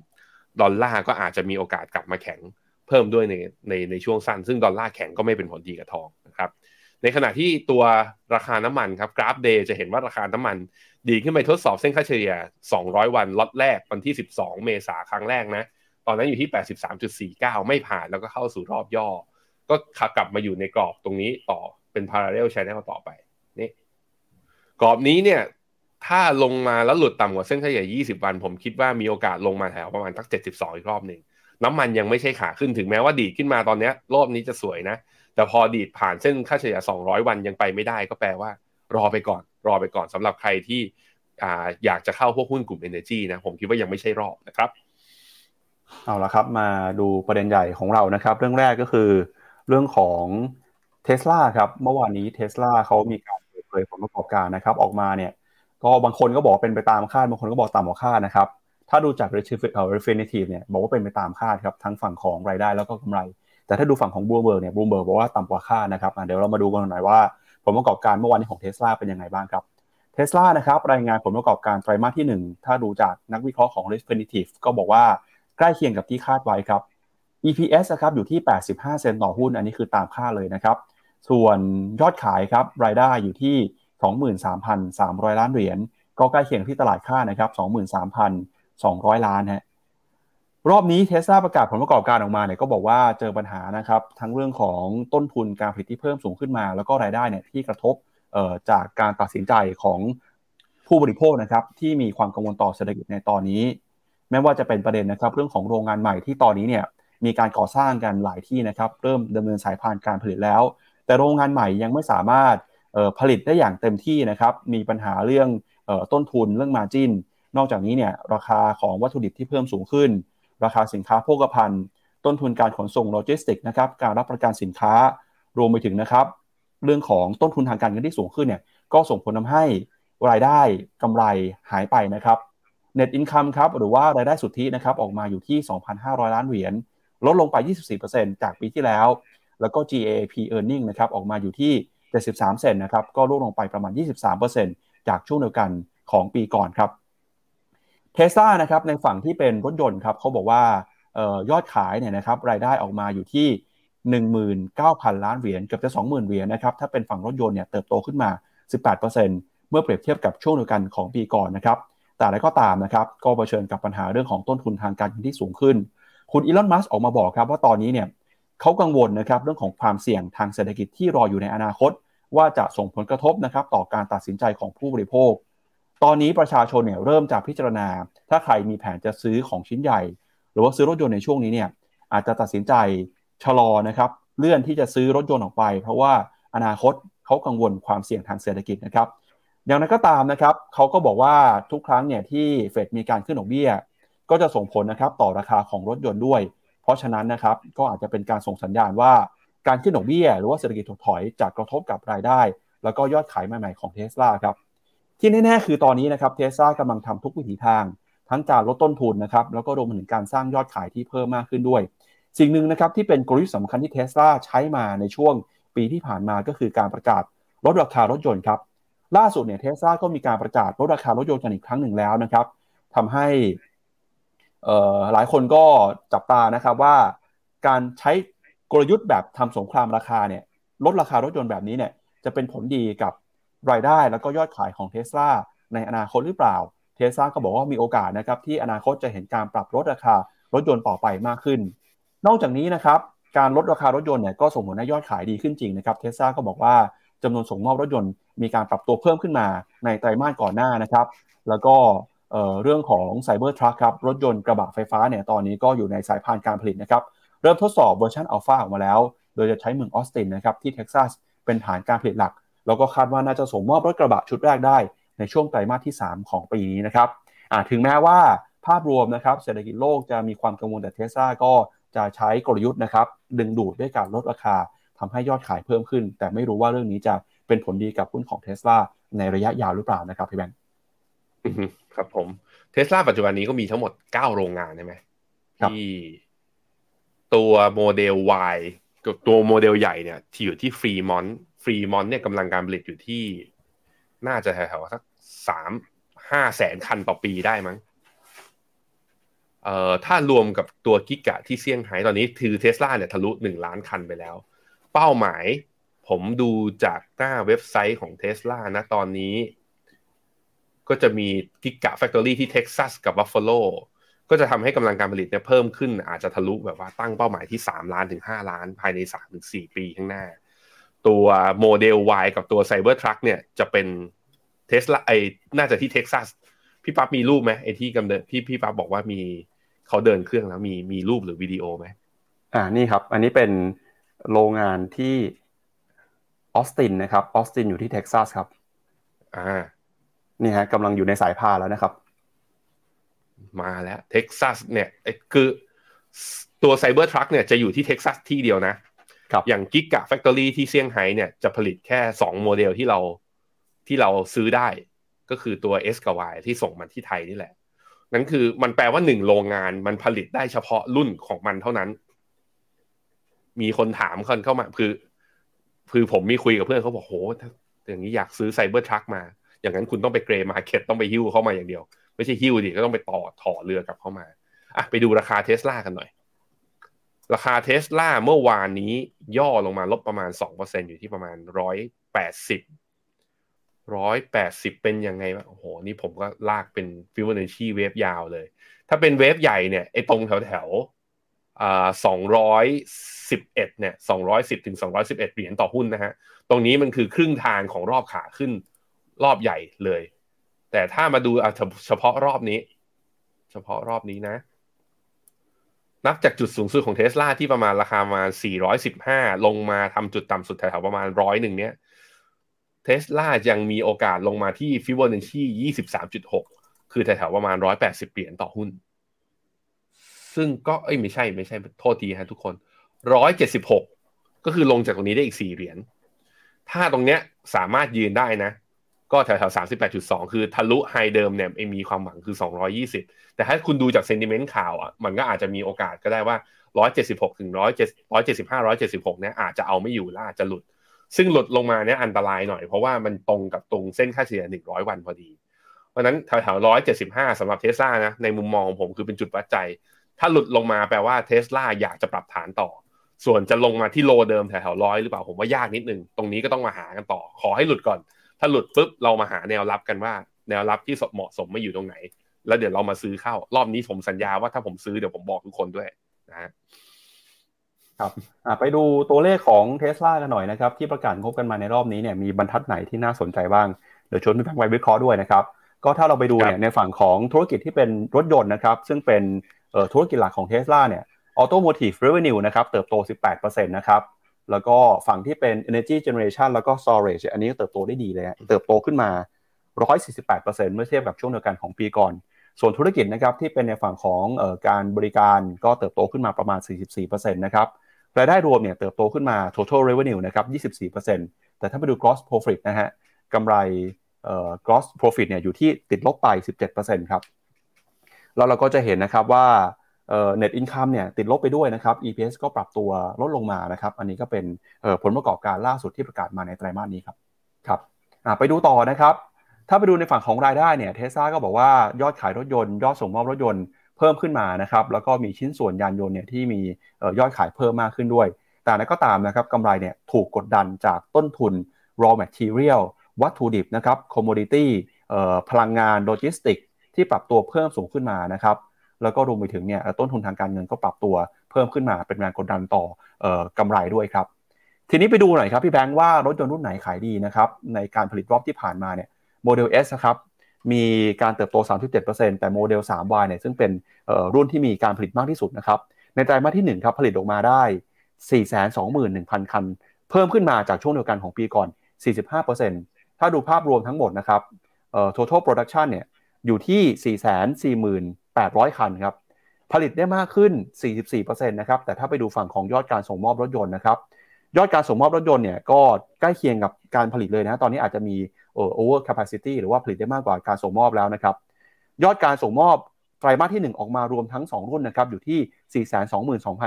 ดอลลาร์ก็อาจจะมีโอกาสกลับมาแข็งเพิ่มด้วยในในในช่วงสั้น ซึ่งดอลลาร์แข็งก็ไม่เป็นผลดีกับทองนะครับ ในขณะที่ตัวราคาน้ำมันครับกราฟ day จะเห็นว่าราคาน้ำมัน ดีดขึ้นไปทดสอบเส้นค่าเฉลี่ย 200 วันล็อตแรกวันที่ 12 เมษาครั้งแรกนะ ตอนนั้นอยู่ที่ 83.49 ไม่ผ่านแล้วก็เข้าสู่รอบย่อ ก็ขับกลับมาอยู่ในกรอบตรงนี้ต่อเป็น parallel channel ต่อไปนี่กรอบนี้เนี่ย ถ้าลงมาแล้วหลุดต่ำกว่าเส้นเฉลี่ย 20 วัน ผมคิดว่ามีโอกาสลงมาแถวประมาณทัก 72 อีกรอบหนึ่งน้ำมันยังไม่ใช่ขาขึ้นถึงแม้ว่าดีดขึ้นมาตอนนี้รอบนี้จะสวยนะ แต่พอดีดผ่านเส้นค่าเฉลี่ย 200 วันยังไปไม่ได้ก็แปลว่า รอไปก่อน รอไปก่อนสำหรับใครที่ออยากจะเข้าพวกหุ้นกลุ่ม Energy นะผมคิดว่ายังไม่ใช่รอบนะครับ เอาละครับมาดูประเด็นใหญ่ของเรานะครับ เรื่องแรกก็คือ เรื่องของเท s l a ครับเมื่อวานนี้เท s l a เขามีการเปิดเผยผลประกอบการนะครับ ออกมาเนี่ย ก็บางคนก็บอกเป็นไปตามคาดบางคนก็บอกต่ำกว่าคาดนะครับ ถ้าดูจาก Refinitiv เนี่ยบอกว่าเป็นไปตามคาดครับทั้งฝั่งของรายได้แล้วก็กำไร แต่ถ้าดูฝั่งของ Bloomberg เนี่ย Bloomberg บอกว่าต่ำกว่าคาดนะครับเดี๋ยวเรามาดูกันหน่อยว่าผลประกอบการเมื่อวานนี้ของเท s l a เป็นยังไงบ้างครับเท s l a นะครับรายงานผลประกอบการไตรมาสที่ 1 ถ้าดูจากนักวิเคราะห์ของ Refinitiv ก็บอกว่าใกล้เคียงกับที่คาดไว้ครับ EPS นะครับอยู่ที่ 85 เซนต์ต่อหุ้น อันนี้คือตามค่าเลยนะครับ ส่วนยอดขายครับรายได้อยู่ที่ 23,300 ล้านเหรียญก็ใกล้เคียงที่ตลาดค่านะครับ23,200 ล้านฮะรอบนี้เทสลาประกาศผลประกอบการออกมาเนี่ยก็บอกว่าเจอปัญหานะครับทั้งเรื่องของต้นทุนการผลิตที่เพิ่มสูงขึ้นมา แล้วก็รายได้เนี่ยที่กระทบจากการตัดสินใจของผู้บริโภคนะครับที่มีความกังวลต่อเศรษฐกิจในตอนนี้ไม่ว่าจะเป็นประเด็นนะครับเรื่องของโรงงานใหม่ที่ตอนนี้เนี่ยมีการก่อสร้างกันหลายที่นะครับเริ่มดำเนินสายพานการผลิตแล้ว แต่โรงงานใหม่ยังไม่สามารถ ผลิตได้อย่างเต็มที่นะครับ มีปัญหาเรื่องต้นทุนเรื่องมาจินนอกจากนี้เนี่ยราคาของวัตถุดิบที่เพิ่มสูงขึ้น ราคาสินค้าโภคภัณฑ์ ต้นทุนการขนส่งโลจิสติกนะครับการรับประกันสินค้ารวมไปถึงนะครับเรื่องของต้นทุนทางการเงินที่สูงขึ้นเนี่ยก็ส่งผลทาให้รายได้กำไรหายไปนะครับ Net Income ครับหรือว่ารายได้สุทธินะครับออกมาอยู่ที่ 2,500 ล้านเหรียญลดลงไป 24%จากปีที่แล้ว แล้วก็ GAAP earning นะครับออกมาอยู่ที่ 73 เซนนะครับ ก็ลดลงไปประมาณ 23%จากช่วงเดียวกันของปีก่อนครับเทสลานะครับในฝั่งที่เป็นรถยนต์ครับเขาบอกว่าออยอดขายเนี่ยนะครับรายได้ออกมาอยู่ที่ 19,000 ล้านเหรียญเกือบจะ 20,000 เหรียญนะครับถ้าเป็นฝั่งรถยนต์เนี่ยเติบโตขึ้นมา 18%เมื่อเปรียบเทียบกับช่วงเดียวกันของปีก่อนนะครับแต่อะไรก็ตามนะครับก็เผชิญกับปัญหาเรื่องของต้นทุนทางการเงินที่สูงขึ้น คุณอีลอนมัสออกมาบอกครับว่าตอนนี้เนี่ยเขากังวลนะครับเรื่องของความเสี่ยงทางเศรษฐกิจที่รออยู่ในอนาคต ว่าจะส่งผลกระทบนะครับต่อการตัดสินใจของผู้บริโภค ตอนนี้ประชาชนเนี่ยเริ่มจากพิจารณา ถ้าใครมีแผนจะซื้อของชิ้นใหญ่ หรือว่าซื้อรถยนต์ในช่วงนี้เนี่ยอาจจะตัดสินใจชะลอนะครับเลื่อนที่จะซื้อรถยนต์ออกไป เพราะว่าอนาคตเขากังวลความเสี่ยงทางเศรษฐกิจนะครับอย่างนั้นก็ตามนะครับเขาก็บอกว่าทุกครั้งเนี่ยที่เฟดมีการขึ้นดอกเบี้ย ก็จะส่งผลนะครับต่อราคาของรถยนต์ด้วย เพราะฉะนั้นนะครับก็อาจจะเป็นการส่งสัญญาณว่า การขึ้นดอกเบี้ยหรือว่าเศรษฐกิจถดถอยจะกระทบกับรายได้ แล้วก็ยอดขายใหม่ๆของเทสลาครับที่แน่ๆคือตอนนี้นะครับเทสลากำลังทำทุกวิถีทาง ทั้งการลดต้นทุนนะครับแล้วก็รวมถึงการสร้างยอดขายที่เพิ่มมากขึ้นด้วย สิ่งหนึ่งนะครับที่เป็นกลยุทธ์สำคัญที่เทสลาใช้มาในช่วงปีที่ผ่านมาก็คือการประกาศลดราคารถยนต์ครับล่าสุดเนี่ยเทสลาก็มีการประกาศลดราคารถยนต์กันอีกครั้งหนึ่งแล้วนะครับทำให้หลายคนก็จับตานะครับว่าการใช้ กลยุทธ์แบบทำสงครามราคาเนี่ยลดราคารถยนต์แบบนี้เนี่ยจะเป็นผลดีกับรายได้แล้วก็ยอดขายของเทสลาในอนาคตหรือเปล่าเทสลาก็บอกว่ามีโอกาสนะครับที่อนาคตจะเห็นการปรับลดราคารถยนต์ต่อไปมากขึ้น นอกจากนี้นะครับการลดราคารถยนต์เนี่ยก็ส่งผลให้ยอดขายดีขึ้นจริงนะครับเทสลาก็บอกว่าจำนวนส่งมอบรถยนต์มีการปรับตัวเพิ่มขึ้นมาในไตรมาสก่อนหน้านะครับ แล้วก็เรื่องของ Cybertruck ครับรถยนต์กระบะไฟฟ้าเนี่ยตอนนี้ก็อยู่ในสายพานการผลิตนะครับ เริ่มทดสอบเวอร์ชันอัลฟาออกมาแล้ว โดยจะใช้เมืองออสตินนะครับที่เท็กซัสเป็นฐานการผลิตหลัก แล้วก็คาดว่าน่าจะส่งมอบรถกระบะชุดแรกได้ในช่วงไตรมาสที่ 3 ของปีนี้นะครับถึงแม้ว่าภาพรวมนะครับเศรษฐกิจโลกจะมีความกังวลแต่เทสลาก็จะใช้กลยุทธ์นะครับดึงดูดด้วยการลดราคาทำให้ยอดขายเพิ่มขึ้น แต่ไม่รู้ว่าเรื่องนี้จะเป็นผลดีกับหุ้นของเทสลาในระยะยาวหรือเปล่านะครับพี่แบงค์ครับผมเทสลาปัจจุบันนี้ก็มีทั้งหมด 9 โรงงานใช่ไหมที่ ตัว Model Y กับตัวโมเดลใหญ่เนี่ย ที่อยู่ที่ฟรีมอนต์ฟรีมอนต์เนี่ยกำลังการผลิตอยู่ที่ น่าจะแถวๆสักสามห้าแสนคันต่อปีได้มั้งเอ่อถ้ารวมกับตัว Giga ที่เซี่ยงไฮ้ตอนนี้คือเทสลาเนี่ยทะลุหนึ่งล้านคันไปแล้ว เป้าหมายผมดูจากหน้าเว็บไซต์ของเทสลานะตอนนี้ ก็จะมี Gigafactory ที่เท็กซัสกับบัฟฟาโล ก็จะทำให้กำลังการผลิตเนี่ยเพิ่มขึ้น อาจจะทะลุแบบว่าตั้งเป้าหมายที่ 3 ล้านถึง 5 ล้าน ภายใน3ถึง4ปีข้างหน้า ตัว Model Y กับตัว Cybertruck เนี่ยจะเป็นเทสลาไอน่าจะที่เท็กซัสพี่ปั๊บมีรูปไหมไอที่กำเนิดพี่พี่ปั๊บบอกว่ามีเขาเดินเครื่องแล้วมีมีรูปหรือวิดีโอไหมอ่านี่ครับ อันนี้เป็นโรงงานที่ออสตินนะครับออสตินอยู่ที่เท็กซัสครับ อ่า นี่ฮะกำลังอยู่ในสายพานแล้วนะครับ มาแล้วเท็กซัสเนี่ยคือตัว Cybertruck เนี่ยจะอยู่ที่เท็กซัสที่เดียวนะครับอย่าง Gigafactory ที่เซี่ยงไฮ้เนี่ยจะผลิตแค่สองโมเดลที่เราที่เราซื้อได้ ก็คือตัว S กับ Y ที่ส่งมาที่ไทยนี่แหละ นั่นคือมันแปลว่าหนึ่งโรงงานมันผลิตได้เฉพาะรุ่นของมันเท่านั้น มีคนถามคนเข้ามาคือ คือผมมีคุยกับเพื่อนเขาบอกโหอย่างนี้อยากซื้อ Cybertruck มา อย่างนั้นคุณต้องไป grey market ต้องไปหิ้วเข้ามาอย่างเดียว ไม่ใช่หิ้วดิก็ต้องไปต่อถอเรือกลับเข้ามาอะไปดูราคาเทสลากันหน่อย ราคาเทสลาเมื่อวานนี้ย่อลงมาลบประมาณสองเปอร์เซ็นต์อยู่ที่ประมาณร้อยแปดสิบร้อยแปดสิบเป็นยังไงวะโอ้โห นี่ผมก็ลากเป็น Fibonacci wave ยาวเลย ถ้าเป็น wave ใหญ่เนี่ยไอ้ตรงแถวแถวอ่าสองร้อยสิบเอ็ดเนี่ยสองร้อยสิบถึงสองร้อยสิบเอ็ดเหรียญต่อหุ้นนะฮะ ตรงนี้มันคือครึ่งทางของรอบขาขึ้นรอบใหญ่เลย แต่ถ้ามาดูเฉพาะรอบนี้ เฉพาะรอบนี้นะ นับจากจุดสูงสุดของเทสลาที่ประมาณราคามา 415 ลงมาทำจุดต่ำสุดแถวๆประมาณร้อยหนึ่งเนี้ยเทสลายังมีโอกาสลงมาที่ฟิโบนัชชี23.6 คือแถวๆประมาณ 180 เหรียญต่อหุ้น ซึ่งก็เอ้ยไม่ใช่ไม่ใช่โทษทีฮะทุกคน 176 ก็คือลงจากตรงนี้ได้อีก 4 เหรียญ ถ้าตรงเนี้ยสามารถยืนได้นะ ก็แถวๆ38.2คือทะลุ high เดิมเนี่ยมีความหวังคือ220แต่ถ้าคุณดูจาก sentiment ข่าวอะมันก็อาจจะมีโอกาสก็ได้ว่า176ถึง175 176เจ็ดสิบห้าร้อยเจ็ดสิบหกเนี่ยอาจจะเอาไม่อยู่แล้วอาจจะหลุด ซึ่งหลุดลงมาเนี่ยอันตรายหน่อยเพราะว่ามันตรงกับตรงเส้นค่าเฉลี่ย100วันพอดี เพราะนั้นแถวๆร้อยเจ็ดสิบห้าสำหรับเทสลานะในมุมมองของผมคือเป็นจุดวัดใจ ถ้าหลุดลงมาแปลว่าเทสลาอยากจะปรับฐานต่อส่วนจะลงมาที่โลเดิมแถวๆร้อยหรือเปล่าผมว่ายากนิดนึง ตรงนี้ก็ต้องมาหากันต่อ ขอให้หลุดก่อน ถ้าหลุดปุ๊บเรามาหาแนวรับกันว่า แนวรับที่เหมาะสมไม่อยู่ตรงไหน แล้วเดี๋ยวเรามาซื้อเข้า รอบนี้ผมสัญญาว่าถ้าผมซื้อเดี๋ยวผมบอกทุกคนด้วยนะฮะครับไปดูตัวเลขของเทสลากันหน่อยนะครับ ที่ประกาศงบกันมาในรอบนี้เนี่ยมีบรรทัดไหนที่น่าสนใจบ้าง เดี๋ยวชวนพี่แบงค์ไปวิเคราะห์ด้วยนะครับ ก็ถ้าเราไปดูเนี่ยในฝั่งของธุรกิจที่เป็นรถยนต์นะครับ ซึ่งเป็นธุรกิจหลักของเทสลาเนี่ย automotive revenue นะครับเติบโต 18%นะครับ แล้วก็ฝั่งที่เป็น Energy Generation แล้วก็ Storage อันนี้เติบโตได้ดีเลยเติบโตขึ้นมา 148%เมื่อเทียบกับช่วงเดียวกันของปีก่อน ส่วนธุรกิจนะครับที่เป็นในฝั่งของออการบริการก็เติบโตขึ้นมาประมาณ 44%นะครับรายได้รวมเนี่ยเติบโตขึ้นมา total revenue นะครับ 24%แต่ถ้าไปดู gross profit นะฮะกำไรเอ่อ gross profit เนี่ยอยู่ที่ติดลบไป 17%ครับแล้วเราก็จะเห็นนะครับว่า เอ่อ net income เนี่ยติดลบไปด้วยนะครับ EPS ก็ปรับตัวลดลงมานะครับ อันนี้ก็เป็นผลประกอบการล่าสุดที่ประกาศมาในไตรมาสนี้ครับครับไปดูต่อนะครับ ถ้าไปดูในฝั่งของรายได้เนี่ยเทสซาก็บอกว่ายอดขายรถยนต์ ยอดส่งมอบรถยนต์เพิ่มขึ้นมานะครับแล้วก็มีชิ้นส่วนยานยนต์เนี่ยที่มียอดขายเพิ่มมากขึ้นด้วย แต่นั้นก็ตามนะครับกำไรเนี่ยถูกกดดันจากต้นทุน raw material วัตถุดิบนะครับ commodity พลังงานโลจิสติกที่ปรับตัวเพิ่มสูงขึ้นมานะครับ แล้วก็รวมไปถึงเนี่ยต้นทุนทางการเงินก็ปรับตัวเพิ่มขึ้นมาเป็นแรงกดดันต่อกำไรด้วยครับ ทีนี้ไปดูหน่อยครับพี่แบงค์ว่ารถยนต์รุ่นไหนขายดีนะครับในการผลิตรอบที่ผ่านมาเนี่ยโมเดล S นะครับมีการเติบโต 37%แต่โมเดล 3Y เนี่ยซึ่งเป็นรุ่นที่มีการผลิตมากที่สุดนะครับในไตรมาสที่1ครับผลิตออกมาได้ 421,000 คัน เพิ่มขึ้นมาจากช่วงเดียวกันของปีก่อน 45%ถ้าดูภาพรวมทั้งหมดนะครับ total production เนี่ยอยู่ที่ 800 คันครับ ผลิตได้มากขึ้น 44%นะครับ แต่ถ้าไปดูฝั่งของยอดการส่งมอบรถยนต์นะครับ ยอดการส่งมอบรถยนต์เนี่ยก็ใกล้เคียงกับการผลิตเลยนะ ตอนนี้อาจจะมีเอ่อ over capacity หรือว่าผลิตได้มากกว่าการส่งมอบแล้วนะครับ ยอดการส่งมอบไตรมาสที่ 1 ออกมารวมทั้ง 2 รุ่นนะครับอยู่ที่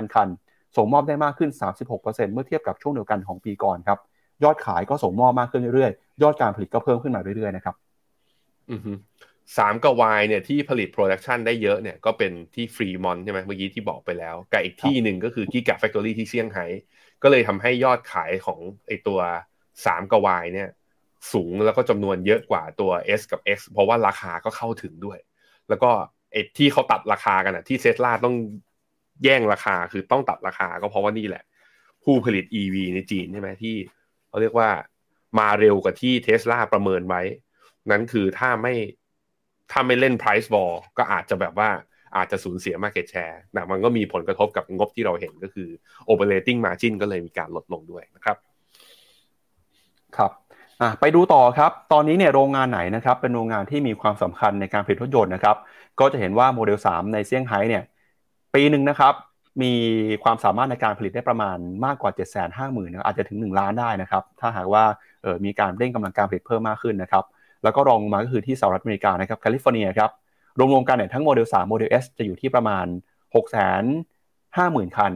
422,000 คัน ส่งมอบได้มากขึ้น 36%เมื่อเทียบกับช่วงเดียวกันของปีก่อนครับยอดขายก็ส่งมอบมากขึ้นเรื่อยๆ ยอดการผลิตก็เพิ่มขึ้นมาเรื่อยๆ นะครับ อือ สามกับวายเนี่ยที่ผลิต production ได้เยอะเนี่ยก็เป็นที่ Fremont ใช่ไหมเมื่อกี้ที่บอกไปแล้ว กับอีกที่หนึ่งก็คือ Gigafactory ที่เซี่ยงไฮ้ก็เลยทำให้ยอดขายของไอตัวสามกับวายเนี่ยสูงแล้วก็จำนวนเยอะกว่าตัว S กับ X เพราะว่าราคาก็เข้าถึงด้วย แล้วก็ไอ้ที่เขาตัดราคากันอะที่เทสลาต้องแย่งราคาคือต้องตัดราคา ก็เพราะว่านี่แหละ ผู้ผลิต EV ในจีนใช่ไหมที่เขาเรียกว่ามาเร็วกว่าที่เทสลาประเมินไว้ นั้นคือถ้าไม่ ถ้าไม่เล่น price war ก็อาจจะแบบว่าอาจจะสูญเสีย market share นะมันก็มีผลกระทบกับงบที่เราเห็นก็คือ operating margin ก็เลยมีการลดลงด้วยนะครับ ครับไปดูต่อครับ ตอนนี้เนี่ยโรงงานไหนนะครับ เป็นโรงงานที่มีความสำคัญในการผลิตรถยนต์นะครับ ก็จะเห็นว่าโมเดล 3 ในเซี่ยงไฮ้เนี่ย ปีหนึ่งนะครับ มีความสามารถในการผลิตได้ประมาณมากกว่า 7 5 0 0 0 0นะอาจจะถึง 1 ล้านได้นะครับ ถ้าหากว่าเออมีการเร่งกำลังการผลิตเพิ่มมากขึ้นนะครับ แล้วก็รองมาก็คือที่สหรัฐอเมริกานะครับแคลิฟอร์เนียครับรวมๆกันเนี่ยทั้งโมเดล3โมเดล S จะอยู่ที่ประมาณ 6 5 0 0 0 0 คัน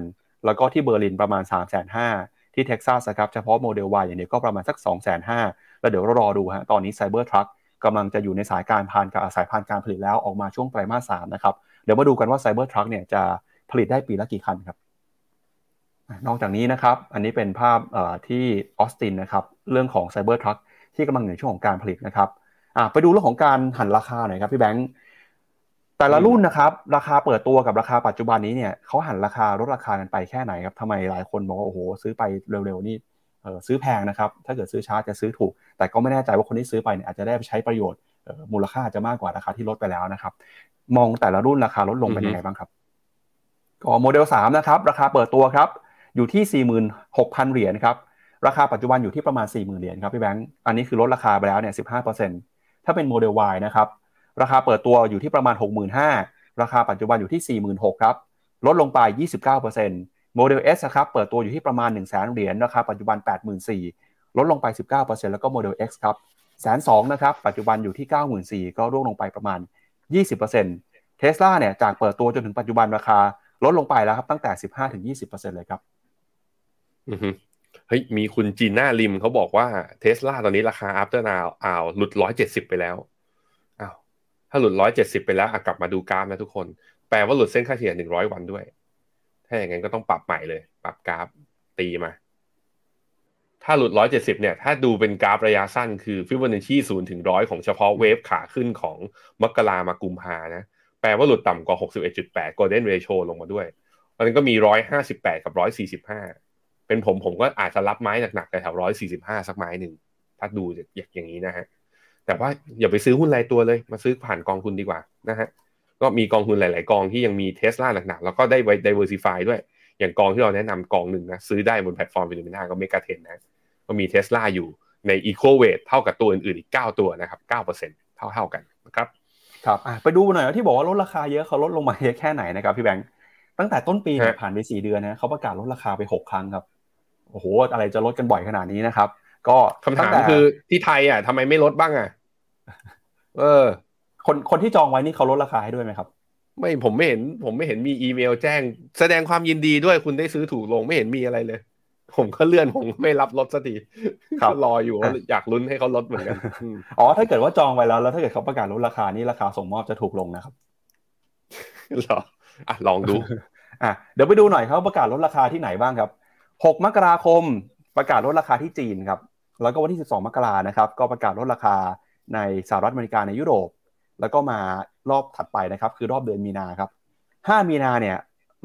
แล้วก็ที่เบอร์ลินประมาณ 3 5 0 0 0ที่เท็กซัสครับเฉพาะโมเดล Y อย่างเดียวก็ประมาณสัก 2 5 0 0 0แล้วเดี๋ยวเรารอดูฮะตอนนี้ Cybertruck กำลังจะอยู่ในสายการพานกับสายพานการผลิตแล้วออกมาช่วงไตรมาสสามนะครับเดี๋ยวมาดูกันว่า Cybertruck เนี่ยจะผลิตได้ปีละกี่คันครับนอกจากนี้นะครับอันนี้เป็นภาพที่ออสตินนะครับเรื่องของ Cybertruck ที่กำลังอยู่ในช่วงของการผลิตนะครับไปดูเรื่องของการหั่นราคาหน่อยครับพี่แบงค์แต่ละรุ่นนะครับราคาเปิดตัวกับราคาปัจจุบันนี้เนี่ยเขาหั่นราคาลดราคากันไปแค่ไหนครับทำไมหลายคนบอกว่าโอ้โหซื้อไปเร็วๆนี่ซื้อแพงนะครับถ้าเกิดซื้อช้าจะซื้อถูก แต่ก็ไม่แน่ใจว่าคนที่ซื้อไปเนี่ยอาจจะได้ไปใช้ประโยชน์มูลค่าจะมากกว่าราคาที่ลดไปแล้วนะครับ มองแต่ละรุ่นราคาลดลงเป็นยังไงบ้างครับก็โมเดล3นะครับราคาเปิดตัวครับอยู่ที่ 46,000 เหรียญครับ ราคาปัจจุบันอยู่ที่ประมาณ 40,000 เหรียญครับพี่แบงค์อันนี้คือลดราคาไปแล้วเนี่ย15%ถ้าเป็นโมเดล Y นะครับราคาเปิดตัวอยู่ที่ประมาณ 65,000 ราคาปัจจุบันอยู่ที่ 46,000ครับลดลงไป 29%โมเดล S ครับเปิดตัวอยู่ที่ประมาณ 1 0 0 0 0แเหรียญราคาปัจจุบัน 84,000 ลดลงไป 19%แล้วก็โมเดล X ครับแสนสองนะครับปัจจุบันอยู่ที่ 94,000 ก็ร่วงลงไปประมาณ 20%เทสลาเนี่ยจากเปิดตัวจนถึงปัจจุบันราคาลดลงไปแล้วครับตั้งแต่ 15-20%เลยครับอือ เฮ้ยมีคุณจีน่าริมเขาบอกว่าเทสลาตอนนี้ราคา after now อ้าวหลุด170ไปแล้วอ้าวถ้าหลุดร้อยเจ็ดสิบไปแล้วกลับมาดูกราฟนะทุกคน แปลว่าหลุดเส้นค่าเฉลี่ยหนึ่งร้อยวันด้วย ถ้าอย่างนั้นก็ต้องปรับใหม่เลย ปรับกราฟตีมา ถ้าหลุดร้อยเจ็ดสิบเนี่ย ถ้าดูเป็นกราฟระยะสั้นคือฟิบอนัชชีศูนย์ถึงร้อยของเฉพาะเวฟขาขึ้นของมกรามากุมภานะแปลว่าหลุดต่ำกว่าหกสิบเอ็ดจุดแปด golden ratio ลงมาด้วยมันก็มีร้อยห้าสิบแปดกับร้อยสี่สิบห้า เป็นผมผมก็อาจจะรับไม้หนักๆแถวร้อยสี่สิบห้าสักไม้หนึ่งถ้าดูอย่างนี้นะฮะแต่ว่าอย่าไปซื้อหุ้นรายตัวเลย มาซื้อผ่านกองทุนดีกว่านะฮะก็มีกองทุนหลาย ๆ กองที่ยังมีเทสลาหนักๆแล้วก็ได้ไว้ diversify ด้วย อย่างกองที่เราแนะนำกองหนึ่งนะซื้อได้บนแพลตฟอร์ม Finnomena ก็ MEGA10นะก็มีเทสลาอยู่ใน equal weight เท่ากับตัวอื่น ๆ อีก 9 ตัวนะครับ9%เท่าๆกันนะครับครับไปดูหน่อยที่บอกว่าลดราคาเยอะเขาลดลงมาเยอะแค่ไหนนะครับพี่แบงค์ตั้งแต่ต้นปีผ่านไปสี่เดือนนะเขาประกาศลดราคาไปหกครั้งครับ โอ้โหอะไรจะลดกันบ่อยขนาดนี้นะครับ ก็คำถามคือที่ไทยอะทำไมไม่ลดบ้างอะเออ คนคนที่จองไว้นี่เขาลดราคาให้ด้วยไหมครับ ไม่ผมไม่เห็น ผมไม่เห็นมีอีเมลแจ้ง แสดงความยินดีด้วยคุณได้ซื้อถูกลงไม่เห็นมีอะไรเลย ผมก็เลื่อนผมไม่รับลดสักทีรออยู่ว่าอยากลุ้นให้เขาลดเหมือนกันอ๋อถ้าเกิดว่าจองไว้แล้วแล้วถ้าเกิดเขาประกาศลดราคานี่ราคาส่งมอบจะถูกลงนะครับหรออะลองดูอะเดี๋ยวไปดูหน่อยเขาประกาศลดราคาที่ไหนบ้างครับ 6 มกราคมประกาศลดราคาที่จีนครับ แล้วก็วันที่ 12 มกรานะครับ ก็ประกาศลดราคาในสหรัฐอเมริกาในยุโรป แล้วก็มารอบถัดไปนะครับ คือรอบเดือนมีนาครับ 5 มีนาเนี่ย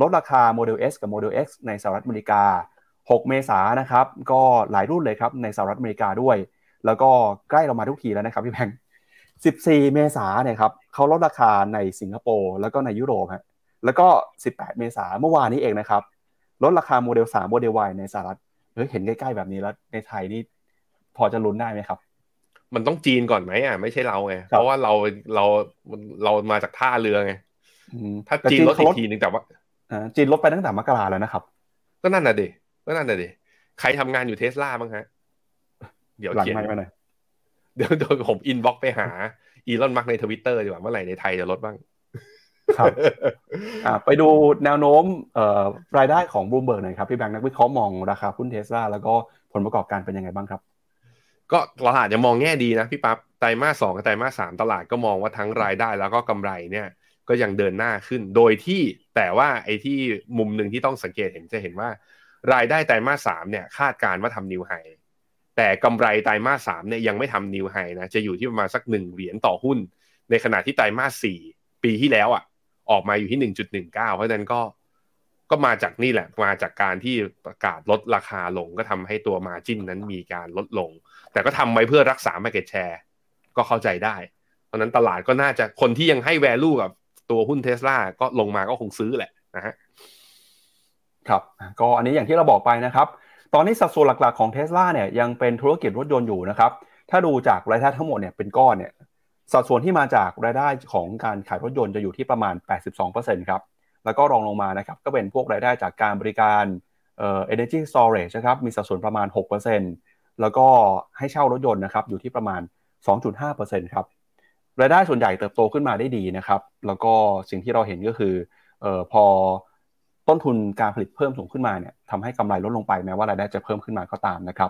ลดราคาโมเดล S กับโมเดล X ในสหรัฐอเมริกา 6 เมษายนนะครับ ก็หลายรุ่นเลยครับในสหรัฐอเมริกาด้วย แล้วก็ใกล้เรามาทุกทีแล้วนะครับพี่แบงค์14 เมษายนเนี่ยครับเขาลดราคาในสิงคโปร์แล้วก็ในยุโรปฮะแล้วก็ 18 เมษายนเมื่อวานนี้เองนะครับ ลดราคาโมเดล3โมเดล Y ในสหรัฐเฮ้ยเห็นใกล้ๆแบบนี้แล้วในไทยนี่พอจะลุ้นได้ไหมครับ มันต้องจีนก่อนไหมอะไม่ใช่เราไงเพราะว่าเราเราเรามาจากท่าเรือไงถ้าจีนลดอีกทีนึงแต่ว่าจีนลดไปตั้งแต่มกราแล้วนะครับ ก็นั่นน่ะดิก็นั่นน่ะดิใครทำงานอยู่เทสลาบ้างฮะ เดี๋ยวเขียนมาหน่อยเดี๋ยวโดยผม inbox ไปหา อีลอนมัสก์ในทวิตเตอร์ดีกว่าเมื่อไหร่ในไทยจะลดบ้าง ครับไปดูแนวโน้มรายได้ของบูมเบิร์กหน่อยครับพี่แบงค์นักวิเคราะห์มองราคาหุ้นเทสลาแล้วก็ผลประกอบการเป็นยังไงบ้างครับ ก็ตลาดจะมองแง่ดีนะพี่ปับ๊บไตรมาสสองกับไตรมาสสามตลาดก็มองว่าทั้งรายได้แล้วก็กำไรเนี่ยก็ยังเดินหน้าขึ้น โดยที่แต่ว่าไอ้ที่มุมหนึ่งที่ต้องสังเกตเห็นจะเห็นว่า รายได้ไตรมาสสามเนี่ยคาดการณ์ว่าทำ new highแต่กำไรไตรมาสสามเนี่ยยังไม่ทำนิวไฮนะจะอยู่ที่ประมาณสักหนึ่งเหรียญต่อหุ้น ในขณะที่ไตรมาสสี่ปีที่แล้วอะ ออกมาอยู่ที่หนึ่งจุดหนึ่งเก้าเพราะฉะนั้นก็ก็มาจากนี่แหละ มาจากการที่ประกาศลดราคาลงก็ทำให้ตัวมาจิ้นนั้นมีการลดลง แต่ก็ทำไว้เพื่อรักษา Market Share ก็เข้าใจได้ เพราะนั้นตลาดก็น่าจะคนที่ยังให้ value กับตัวหุ้นเทสลาก็ลงมาก็คงซื้อแหละนะฮะครับ ก็อันนี้อย่างที่เราบอกไปนะครับ ตอนนี้สัดส่วนหลักๆของเทสลาเนี่ยยังเป็นธุรกิจรถยนต์อยู่นะครับ ถ้าดูจากรายได้ทั้งหมดเนี่ยเป็นก้อนเนี่ย สัดส่วนที่มาจากรายได้ของการขายรถยนต์จะอยู่ที่ประมาณ 82%ครับ แล้วก็รองลงมานะครับก็เป็นพวกรายได้จากการบริการเอ่อ energy storage นะครับมีสัดส่วนประมาณ 6%แล้วก็ให้เช่ารถยนต์นะครับอยู่ที่ประมาณ 2.5%ครับรายได้ส่วนใหญ่เติบโตขึ้นมาได้ดีนะครับ แล้วก็สิ่งที่เราเห็นก็คือเอ่อพอต้นทุนการผลิตเพิ่มสูงขึ้นมาเนี่ยทำให้กำไรลดลงไปแม้ว่ารายได้จะเพิ่มขึ้นมาก็ตามนะครับ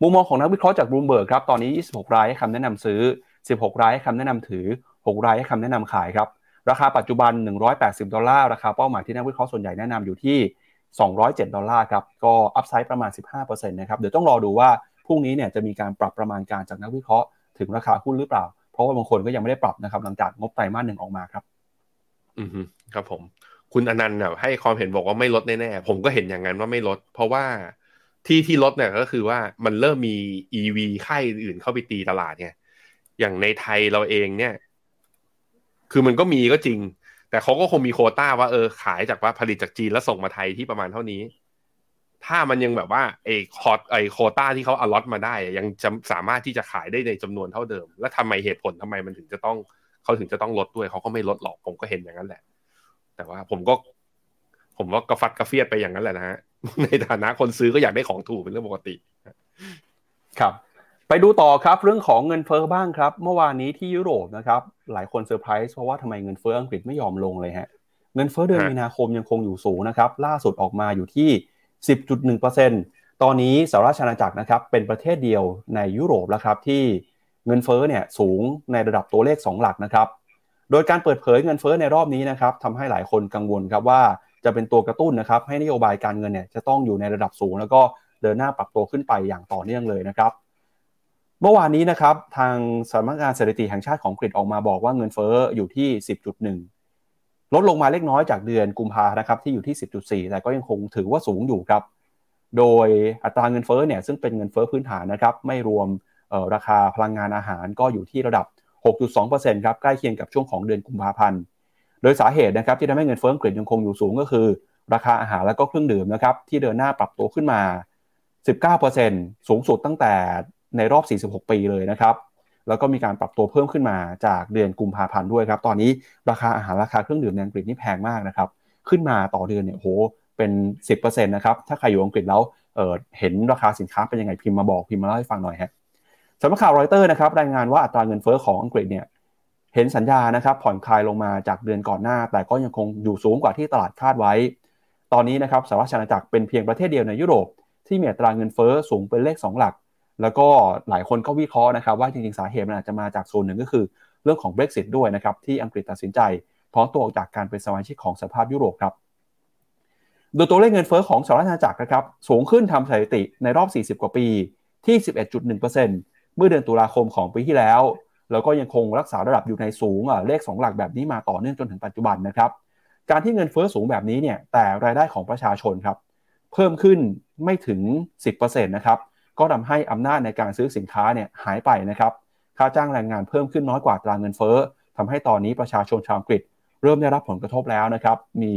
มุมมองของนักวิเคราะห์จากบลูมเบิร์กครับตอนนี้ 26 รายให้คำแนะนำซื้อ 16 รายให้คำแนะนำถือ 6 รายให้คำแนะนำขายครับราคาปัจจุบัน 180 ดอลลาร์ ราคาเป้าหมายที่นักวิเคราะห์ส่วนใหญ่แนะนำอยู่ที่ 207 ดอลลาร์ครับ ก็ upside ประมาณ 15%นะครับ เดี๋ยวต้องรอดูว่าพรุ่งนี้เนี่ยจะมีการปรับประมาณการจากนักวิเคราะห์ถึงราคาหุ้นหรือเปล่า เพราะว่าบางคนก็ยังไม่ได้ปรับนะครับหลังจากงบไตรมาสหนึ่งออกมาครับ อืมครับผม คุณอนันต์เนี่ยให้ความเห็นบอกว่าไม่ลดแน่ๆ ผมก็เห็นอย่างนั้นว่าไม่ลด เพราะว่าที่ที่ลดเนี่ยก็คือว่ามันเริ่มมี EV ค่ายอื่นเข้าไปตีตลาดไง อย่างในไทยเราเองเนี่ย คือมันก็มีก็จริง แต่เขาก็คงมีโคต้าว่าเออขายจากว่าผลิตจากจีนแล้วส่งมาไทยที่ประมาณเท่านี้ ถ้ามันยังแบบว่าไอ้คอร์ไอ้โคต้าที่เขาอลอตมาได้ ยังจะสามารถที่จะขายได้ในจำนวนเท่าเดิม แล้วทำไมเหตุผลทำไมมันถึงจะต้องเขาถึงจะต้องลดด้วยเขาก็ไม่ลดหรอกผมก็เห็นอย่างนั้นแหละ แต่ว่าผมก็ ผมว่ากระฟัดกระเฟียดไปอย่างนั้นแหละนะฮะในฐานะคนซื้อก็อยากได้ของถูกเป็นเรื่องปกติครับ ไปดูต่อครับเรื่องของเงินเฟอ้อบ้างครับ เมื่อวานนี้ที่ยุโรปนะครับหลายคนเซอร์ไพรส์เพราะว่าทำไมเงินเฟอ้ออังกฤษไม่ยอมลงเลยฮะเงินเฟอ้อเดือนมีนาคมยังคงอยู่สูงนะครับล่าสุดออกมาอยู่ที่ 10.1%ตอนนี้สหรัฐอาณาจักรนะครับเป็นประเทศเดียวในยุโรปแล้วครับที่เงินเฟอ้อเนี่ยสูงในระดับตัวเลข 2 หลักนะครับโดยการเปิดเผยเงินเฟ้อในรอบนี้นะครับทำให้หลายคนกังวลครับว่าจะเป็นตัวกระตุ้นนะครับให้นโยบายการเงินเนี่ยจะต้องอยู่ในระดับสูง แล้วก็เดินหน้าปรับตัวขึ้นไปอย่างต่อเนื่องเลยนะครับ เมื่อวานนี้นะครับ ทางสำนักงานสถิติแห่งชาติของอังกฤษออกมาบอกว่าเงินเฟ้ออยู่ที่ 10.1 ลดลงมาเล็กน้อยจากเดือนกุมภานะครับที่อยู่ที่ 10.4 แต่ก็ยังคงถือว่าสูงอยู่ครับ โดยอัตราเงินเฟ้อเนี่ยซึ่งเป็นเงินเฟ้อพื้นฐานนะครับไม่รวมราคาพลังงานอาหารก็อยู่ที่ระดับ 6.2%ครับใกล้เคียงกับช่วงของเดือนกุมภาพันธ์ โดยสาเหตุนะครับที่ทำให้เงินเฟ้ออังกฤษยังคงอยู่สูงก็คือ ราคาอาหารและก็เครื่องดื่มนะครับที่เดินหน้าปรับตัวขึ้นมา 19%สูงสุดตั้งแต่ ในรอบ 46 ปีเลยนะครับ แล้วก็มีการปรับตัวเพิ่มขึ้นมาจากเดือนกุมภาพันธ์ด้วยครับ ตอนนี้ราคาอาหารราคาเครื่องดื่มในอังกฤษนี่แพงมากนะครับ ขึ้นมาต่อเดือนเนี่ยโหเป็น 10%นะครับ ถ้าใครอยู่อังกฤษแล้วเเห็นราคาสินค้าเป็นยังไงพิมพ์มาบอกพิมพ์มาเล่าให้ฟังหน่อยฮะสำนักข่าวรอยเตอร์นะครับรายงานว่าอัตราเงินเฟ้อของอังกฤษเนี่ยเห็นสัญญานะครับผ่อนคลายลงมาจากเดือนก่อนหน้า แต่ก็ยังคงอยู่สูงกว่าที่ตลาดคาดไว้ ตอนนี้นะครับสหรัฐอาณาจักรเป็นเพียงประเทศเดียวในยุโรปที่มีอัตราเงินเฟ้อสูงเป็นเลข 2 หลัก แล้วก็หลายคนก็วิเคราะห์นะครับว่าจริงๆสาเหตุมันอาจจะมาจากส่วนหนึ่งก็คือเรื่องของ Brexit ด้วยนะครับที่อังกฤษตัดสินใจถอนตัวออกจากการเป็นสมาชิกของสหภาพยุโรปครับโดยตัวเลขเงินเฟ้อของสหรัฐอาณาจักรนะครับสูงขึ้นทำสถิติในรอบ 40 กว่าปีที่ 11.1%เมื่อเดือนตุลาคมของปีที่แล้ว แล้วก็ยังคงรักษาระดับอยู่ในสูงเลข 2 หลักแบบนี้มาต่อเนื่องจนถึงปัจจุบันนะครับ การที่เงินเฟ้อสูงแบบนี้เนี่ยแต่รายได้ของประชาชนครับเพิ่มขึ้นไม่ถึง 10%นะครับ ก็ทำให้อำนาจในการซื้อสินค้าเนี่ยหายไปนะครับ ค่าจ้างแรงงานเพิ่มขึ้นน้อยกว่าตราเงินเฟ้อทำให้ตอนนี้ประชาชนชาวอังกฤษ เริ่มได้รับผลกระทบแล้วนะครับ มี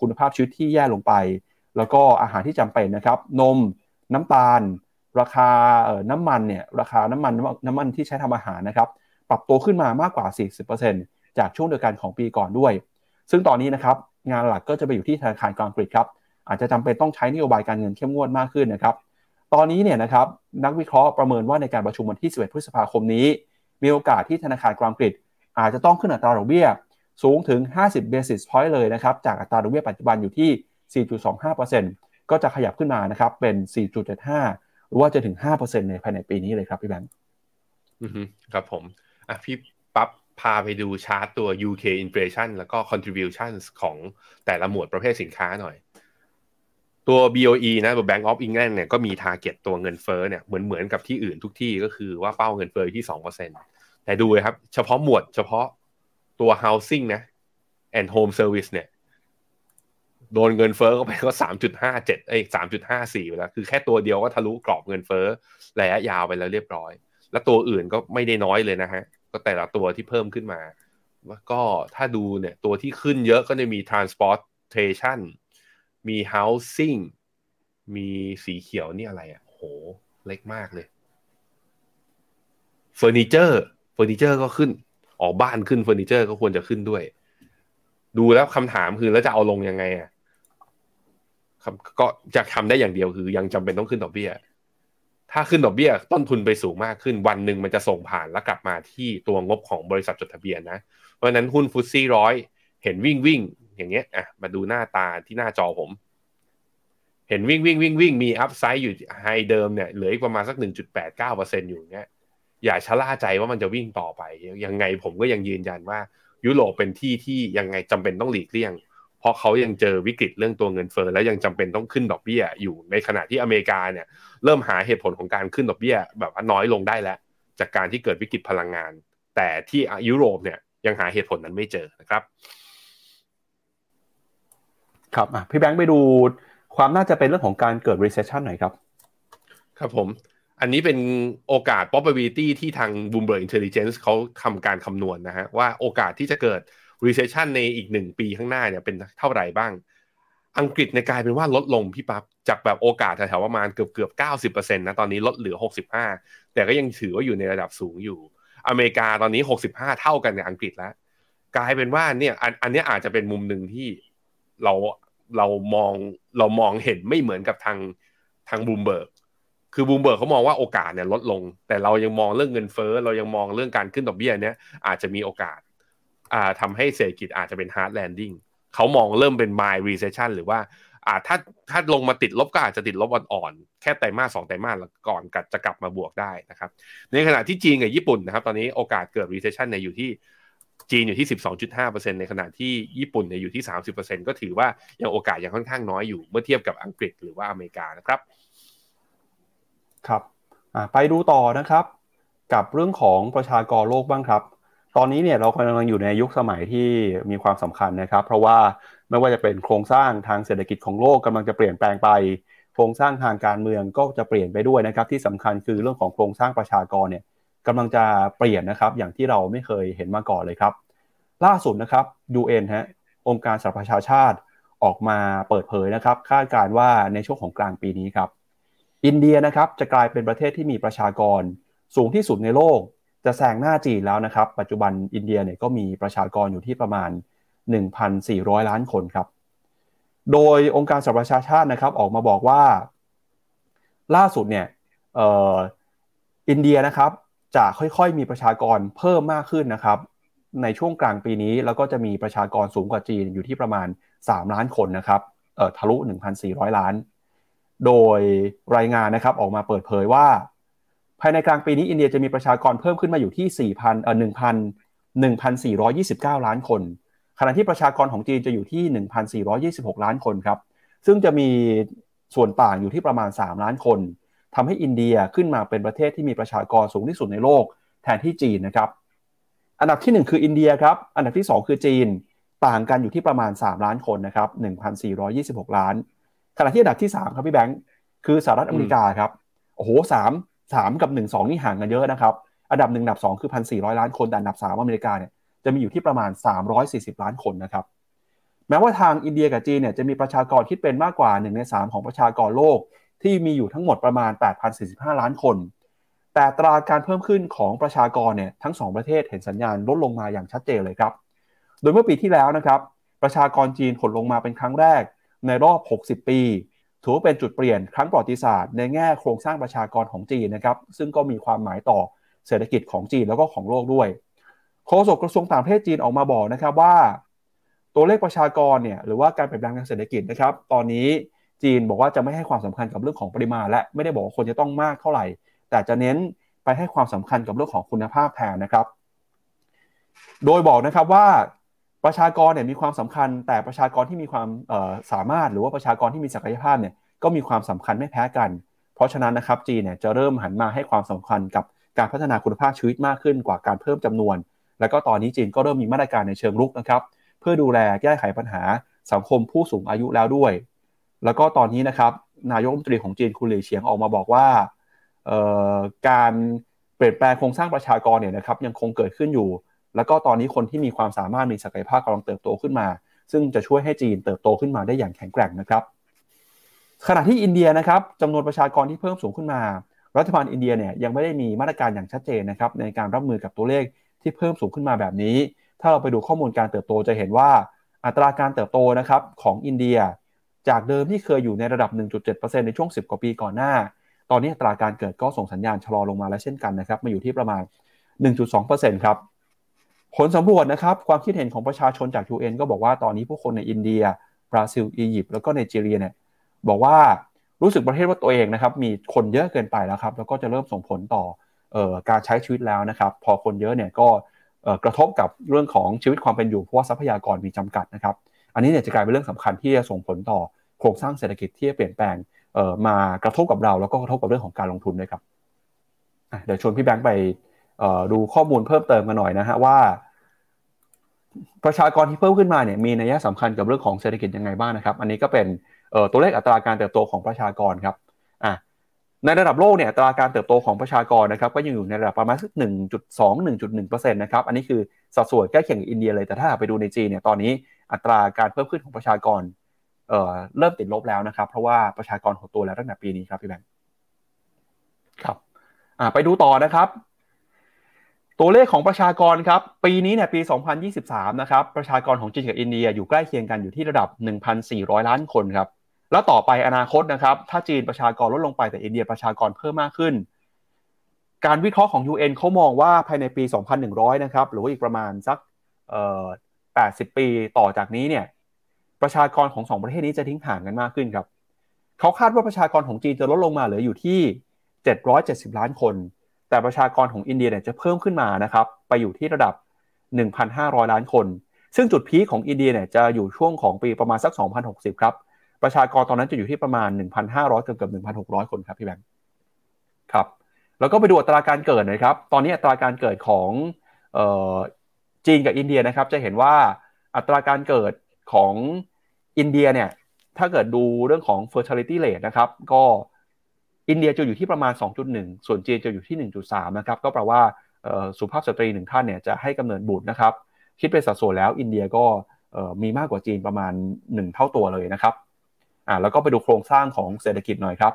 คุณภาพชีวิตที่แย่ลงไป แล้วก็อาหารที่จำเป็นนะครับ นม น้ำตาล ราคาน้ำมันเนี่ยราคาน้ำมันน้ำมันที่ใช้ทำอาหารนะครับ ปรับตัวขึ้นมามากกว่า 40%จากช่วงเดียวกันของปีก่อนด้วย ซึ่งตอนนี้นะครับงานหลักก็จะไปอยู่ที่ธนาคารกลางอังกฤษครับอาจจะจำเป็นต้องใช้นโยบายการเงินเข้มงวดมากขึ้นนะครับ ตอนนี้เนี่ยนะครับนักวิเคราะห์ประเมินว่าในการประชุมวันที่ 11 พฤษภาคมนี้ มีโอกาสที่ธนาคารกลางอังกฤษ อาจจะต้องขึ้นอัตราดอกเบี้ยสูงถึง 50 basis point เลยนะครับจากอัตราดอกเบี้ยปัจจุบันอยู่ที่ 4.25%ก็จะขยับขึ้นมานะครับเป็น 4.75 หรือว่าจะถึง 5%ในภายในปีนี้เลยครับพี่แบงค์ครับผมอะพี่ปั๊บพาไปดูชาร์ตตัว UK inflation แล้วก็ contributions ของแต่ละหมวดประเภทสินค้าหน่อย ตัว BOE นะตัว Bank of England เนี่ยก็มี target ตัวเงินเฟ้อเนี่ยเหมือนเหมือนกับที่อื่นทุกที่ก็คือว่าเป้าเงินเฟ้อที่สองเปอร์เซ็นแต่ดูครับ เฉพาะหมวดเฉพาะตัว housing นะ and home service เนี่ย โดนเงินเฟ้อก็ไปก็สามจุดห้าเจ็ดเอ้สามจุดห้าสี่ไปแล้ว คือแค่ตัวเดียวก็ทะลุกรอบเงินเฟ้อระยะยาวไปแล้วเรียบร้อย แล้วตัวอื่นก็ไม่ได้น้อยเลยนะฮะ ก็แต่ละตัวที่เพิ่มขึ้นมา ก็ถ้าดูเนี่ยตัวที่ขึ้นเยอะก็จะมี transportation มี housing มีสีเขียวนี่อะไรอะ่ะโห เล็กมากเลยเฟอร์นิเจอร์เฟอร์นิเจอร์ก็ขึ้น ออกบ้านขึ้นเฟอร์นิเจอร์ก็ควรจะขึ้นด้วย ดูแล้วคำถามคือแล้วจะเอาลงยังไงอะก็จะทำได้อย่างเดียวคือ ยังจำเป็นต้องขึ้นดอกเบี้ยถ้าขึ้นดอกเบี้ยต้นทุนไปสูงมากขึ้นวันหนึ่งมันจะส่งผ่านแล้วกลับมาที่ตัวงบของบริษัทจดทะเบียนนะ เพราะฉะนั้นหุ้นฟุตซี่ร้อยเห็นวิ่งวิ่ง อย่างเงี้ยอะมาดูหน้าตาที่หน้าจอผม เห็นวิ่งวิ่งวิ่งวิ่งมีอัพไซด์อยู่ไฮเดิมเนี่ยเหลืออีกประมาณสักหนึ่งจุดแปดเก้าเปอร์เซ็นอยู่เงี้ยอย่าชะล่าใจว่ามันจะวิ่งต่อไปยังไงผมก็ยังยืนยันว่า ยุโรปเป็นที่ที่ยังไงจำเป็นต้องหลีกเลี่ยง เพราะเขายังเจอวิกฤตเรื่องตัวเงินเฟ้อและยังจำเป็นต้องขึ้นดอกเบี้ยอยู่ในขณะที่อเมริกาเนี่ย เริ่มหาเหตุผลของการขึ้นดอกเบี้ย แบบน้อยลงได้แล้ว จากการที่เกิดวิกฤตพลังงาน แต่ที่ยุโรปเนี่ยยังหาเหตุผลนั้นไม่เจอนะครับ ครับพี่แบงค์ไปดูความน่าจะเป็นเรื่องของการเกิด recession หน่อยครับ ครับผม อันนี้เป็นโอกาส probability ที่ทาง Bloomberg Intelligence เขาทำการคำนวณนนะฮะว่าโอกาสที่จะเกิด recession ในอีกหนึ่งปีข้างหน้าเนี่ยเป็นเท่าไหร่บ้าง อังกฤษในกลายเป็นว่าลดลงพี่ปับ๊บจากแบบโอกาสแถวๆประมาณเกือบเกือบเก้าสิบเปอร์เซ็นต์นะตอนนี้ลดเหลือหกสิบห้าแต่ก็ยังถือว่าอยู่ในระดับสูงอยู่ อเมริกาตอนนี้หกสิบห้าเท่ากันกับอังกฤษแล้ว กลายเป็นว่าเนี่ยอันอันนี้อาจจะเป็นมุมหนึ่งที่เรา เรามองเรามองเห็นไม่เหมือนกับทางทางบูมเบิร์กคือบูมเบิร์กเขามองว่าโอกาสเนี่ยลดลง แต่เรายังมองเรื่องเงินเฟ้อเรายังมองเรื่องการขึ้นดอกเบี้ยเนี้ยอาจจะมีโอกาสอ่าทำให้เศรษฐกิจอาจจะเป็น hard landing เขามองเริ่มเป็น mild recession หรือว่าอ่าถ้าถ้าลงมาติดลบก็อาจจะติดลบอ่อนๆ แค่ไตรมาสสองไตรมาสก่อนก็จะกลับมาบวกได้นะครับ ในขณะที่จีนกับญี่ปุ่นนะครับ ตอนนี้โอกาสเกิด recession เนี่ยอยู่ที่ จีนอยู่ที่ 12.5%ในขณะที่ญี่ปุ่นเนี่ยอยู่ที่ 30%ก็ถือว่ายังโอกาสยังค่อนข้างน้อยอยู่เมื่อเทียบกับอังกฤษหรือว่าอเมริกานะครับ ครับไปดูต่อนะครับ กับเรื่องของประชากรโลกบ้างครับ ตอนนี้เนี่ยเรากำลังอยู่ในยุคสมัยที่มีความสำคัญนะครับ เพราะว่าไม่ว่าจะเป็นโครงสร้างทางเศรษฐกิจของโลกกำลังจะเปลี่ยนแปลงไป โครงสร้างทางการเมืองก็จะเปลี่ยนไปด้วยนะครับ ที่สำคัญคือเรื่องของโครงสร้างประชากรเนี่ย กำลังจะเปลี่ยนนะครับ อย่างที่เราไม่เคยเห็นมาก่อนเลยครับ ล่าสุดนะครับ UN ฮะองค์การสหประชาชาติออกมาเปิดเผยนะครับ คาดการว่าในช่วงของกลางปีนี้ครับ อินเดียนะครับจะกลายเป็นประเทศที่มีประชากรสูงที่สุดในโลก จะแซงหน้าจีนแล้วนะครับ ปัจจุบันอินเดียเนี่ยก็มีประชากรอยู่ที่ประมาณ 1,400 ล้านคนครับ โดยองค์การสหประชาชาตินะครับออกมาบอกว่า ล่าสุดเนี่ยอออินเดียนะครับ จะค่อยๆ มีประชากรเพิ่มมากขึ้นนะครับ ในช่วงกลางปีนี้แล้วก็จะมีประชากรสูงกว่าจีนอยู่ที่ประมาณ 3 ล้านคนนะครับเอ่อทะลุ 1,400 ล้าน โดยรายงานนะครับออกมาเปิดเผยว่า ภายในกลางปีนี้อินเดียจะมีประชากรเพิ่มขึ้นมาอยู่ที่ 4,000เอ่อ1,000 1,429 ล้านคน ขณะที่ประชากรของจีนจะอยู่ที่ 1,426 ล้านคนครับ ซึ่งจะมีส่วนต่างอยู่ที่ประมาณ 3 ล้านคน ทำให้อินเดียขึ้นมาเป็นประเทศที่มีประชากรสูงที่สุดในโลก แทนที่จีนนะครับ อันดับที่ 1 คืออินเดียครับ อันดับที่ 2 คือจีน ต่างกันอยู่ที่ประมาณ 3 ล้านคนนะครับ 1,426 ล้าน ขณะที่อันดับที่ 3 ครับพี่แบงค์ คือสหรัฐอเมริกาครับ โอ้โหสามสามกับ 1 2 นี่ห่างกันเยอะนะครับ อันดับ1อันดับ 2 คือ 1,400 ล้านคน แต่อันดับ 3 อเมริกาเนี่ย จะมีอยู่ที่ประมาณ 340 ล้านคนนะครับ แม้ว่าทางอินเดียกับจีนเนี่ยจะมีประชากรคิดเป็นมากกว่า1ใน3ของประชากรโลก ที่มีอยู่ทั้งหมดประมาณ 8,045 ล้านคน แต่ตราการเพิ่มขึ้นของประชากรเนี่ยทั้ง 2 ประเทศเห็นสัญญาณลดลงมาอย่างชัดเจนเลยครับ โดยเมื่อปีที่แล้วนะครับ ประชากรจีนหดลงมาเป็นครั้งแรกในรอบ 60 ปีถือว่าเป็นจุดเปลี่ยนครั้งประวัติศาสตร์ในแง่โครงสร้างประชากรของจีนนะครับ ซึ่งก็มีความหมายต่อเศรษฐกิจของจีนแล้วก็ของโลกด้วย โฆษกกระทรวงต่างประเทศจีนออกมาบอกนะครับว่า ตัวเลขประชากรเนี่ยหรือว่าการเปลี่ยนแปลงทางเศรษฐกิจนะครับ ตอนนี้ จีนบอกว่าจะไม่ให้ความสำคัญกับเรื่องของปริมาณ และไม่ได้บอกว่าคนจะต้องมากเท่าไหร่ แต่จะเน้นไปให้ความสำคัญกับเรื่องของคุณภาพแทนนะครับ โดยบอกนะครับว่าประชากรเนี่ยมีความสำคัญ แต่ประชากรที่มีความสามารถหรือว่าประชากรที่มีศักยภาพเนี่ยก็มีความสำคัญไม่แพ้กัน เพราะฉะนั้นนะครับจีนเนี่ยจะเริ่มหันมาให้ความสำคัญกับการพัฒนาคุณภาพชีวิตมากขึ้นกว่าการเพิ่มจำนวน แล้วก็ตอนนี้จีนก็เริ่มมีมาตรการในเชิงรุกนะครับ เพื่อดูแลแก้ไขปัญหาสังคมผู้สูงอายุแล้วด้วย แล้วก็ตอนนี้นะครับ นายกรัฐมนตรีของจีนคุณหลี่เฉียงออกมาบอกว่าการเปลี่ยนแปลงโครงสร้างประชากรเนี่ยนะครับยังคงเกิดขึ้นอยู่ แล้วก็ตอนนี้คนที่มีความสามารถมีศักยภาพกำลังเติบโตขึ้นมา ซึ่งจะช่วยให้จีนเติบโตขึ้นมาได้อย่างแข็งแกร่งนะครับขณะที่อินเดียนะครับจำนวนประชากรที่เพิ่มสูงขึ้นมา รัฐบาลอินเดียเนี่ยยังไม่ได้มีมาตรการอย่างชัดเจนนะครับในการรับมือกับตัวเลขที่เพิ่มสูงขึ้นมาแบบนี้ ถ้าเราไปดูข้อมูลการเติบโตจะเห็นว่าอัตราการเติบโตนะครับของอินเดีย จากเดิมที่เคยอยู่ในระดับ 1.7%ในช่วง 10 กว่าปีก่อนหน้า ตอนนี้ตราการเกิดก็ส่งสัญญาณชะลอลงมาแล้วเช่นกันนะครับ มาอยู่ที่ประมาณ 1.2%ครับ ผลสำรวจนะครับ ความคิดเห็นของประชาชนจาก UN ก็บอกว่าตอนนี้ผู้คนในอินเดีย บราซิล อียิปต์ แล้วก็ไนจีเรียเนี่ย บอกว่ารู้สึกประเทศว่าตัวเองนะครับ มีคนเยอะเกินไปแล้วครับ แล้วก็จะเริ่มส่งผลต่อออการใช้ชีวิตแล้วนะครับ พอคนเยอะเนี่ยก็กระทบกับเรื่องของชีวิตความเป็นอยู่ เพราะว่าทรัพยากรมีจำกัดนะครับ อันนี้เนี่ยจะกลายเป็นเรื่องสำคัญที่จะส่งผลต่อโครงสร้างเศรษฐกิจที่จะเปลี่ยนแปลงมากระทบกับเราแล้วก็กระทบกับเรื่องของการลงทุนด้วยครับเดี๋ยวชวนพี่แบงค์ไปดูข้อมูลเพิ่มเติมกันหน่อยนะฮะว่า ประชากรที่เพิ่มขึ้นมาเนี่ยมีนัยสำคัญกับเรื่องของเศรษฐกิจยังไงบ้างนะครับ อันนี้ก็เป็นตัวเลขอัตราการเติบโตของประชากรครับอะในระดับโลกเนี่ยอัตราการเติบโตของประชากรนะครับก็ยังอยู่ในระดับประมาณสักหนึ่งจุดสองหนึ่งจุดหนึ่งเปอร์เซ็นต์นะครับอันนี้คือสัดส่วนใกล้เคียงกับอินเดียเลยแต่ถ้าไปดูในจีนเนี่ยตอนนี้ อัตราการเพิ่มขึ้นของประชากรเเริ่มติดลบแล้วนะครับ เพราะว่าประชากรหดตัวแล้วตั้งแต่ปีนี้ครับพี่แบงค์ครับไปดูต่อนะครับ ตัวเลขของประชากรครับ ปีนี้เนี่ยปี 2023 นะครับ ประชากรของจีนกับอินเดียอยู่ใกล้เคียงกันอยู่ที่ระดับ 1,400 ล้านคนครับแล้วต่อไปอนาคตนะครับ ถ้าจีนประชากรลดลงไปแต่อินเดียประชากรเพิ่มมากขึ้น การวิเคราะห์ของ UN เขามองว่าภายในปี 2100 นะครับ หรือว่าอีกประมาณสัก 80 ปีต่อจากนี้เนี่ย ประชากรของสองประเทศนี้จะทิ้งห่างกันมากขึ้นครับ เขาคาดว่าประชากรของจีนจะลดลงมาเหลืออยู่ที่ 770 ล้านคน แต่ประชากรของอินเดียเนี่ยจะเพิ่มขึ้นมานะครับ ไปอยู่ที่ระดับ 1,500 ล้านคน ซึ่งจุดพีคของอินเดียเนี่ยจะอยู่ช่วงของปีประมาณสัก 2060 ครับ ประชากรตอนนั้นจะอยู่ที่ประมาณ 1,500เกือบเกือบ1,600 คนครับพี่แบงค์ครับ แล้วก็ไปดูอัตราการเกิดนะครับ ตอนนี้อัตราการเกิดของ จีนกับอินเดียนะครับ จะเห็นว่าอัตราการเกิดของอินเดียเนี่ย ถ้าเกิดดูเรื่องของ fertility rate นะครับ ก็อินเดียจะอยู่ที่ประมาณ 2.1 ส่วนจีนจะอยู่ที่ 1.3 นะครับ ก็แปลว่าสุภาพสตรีหนึ่งท่านเนี่ยจะให้กำเนิดบุตรนะครับ คิดเป็นสัดส่วนแล้วอินเดียก็มีมากกว่าจีนประมาณ 1 เท่าตัวเลยนะครับอ่าแล้วก็ไปดูโครงสร้างของเศรษฐกิจหน่อยครับ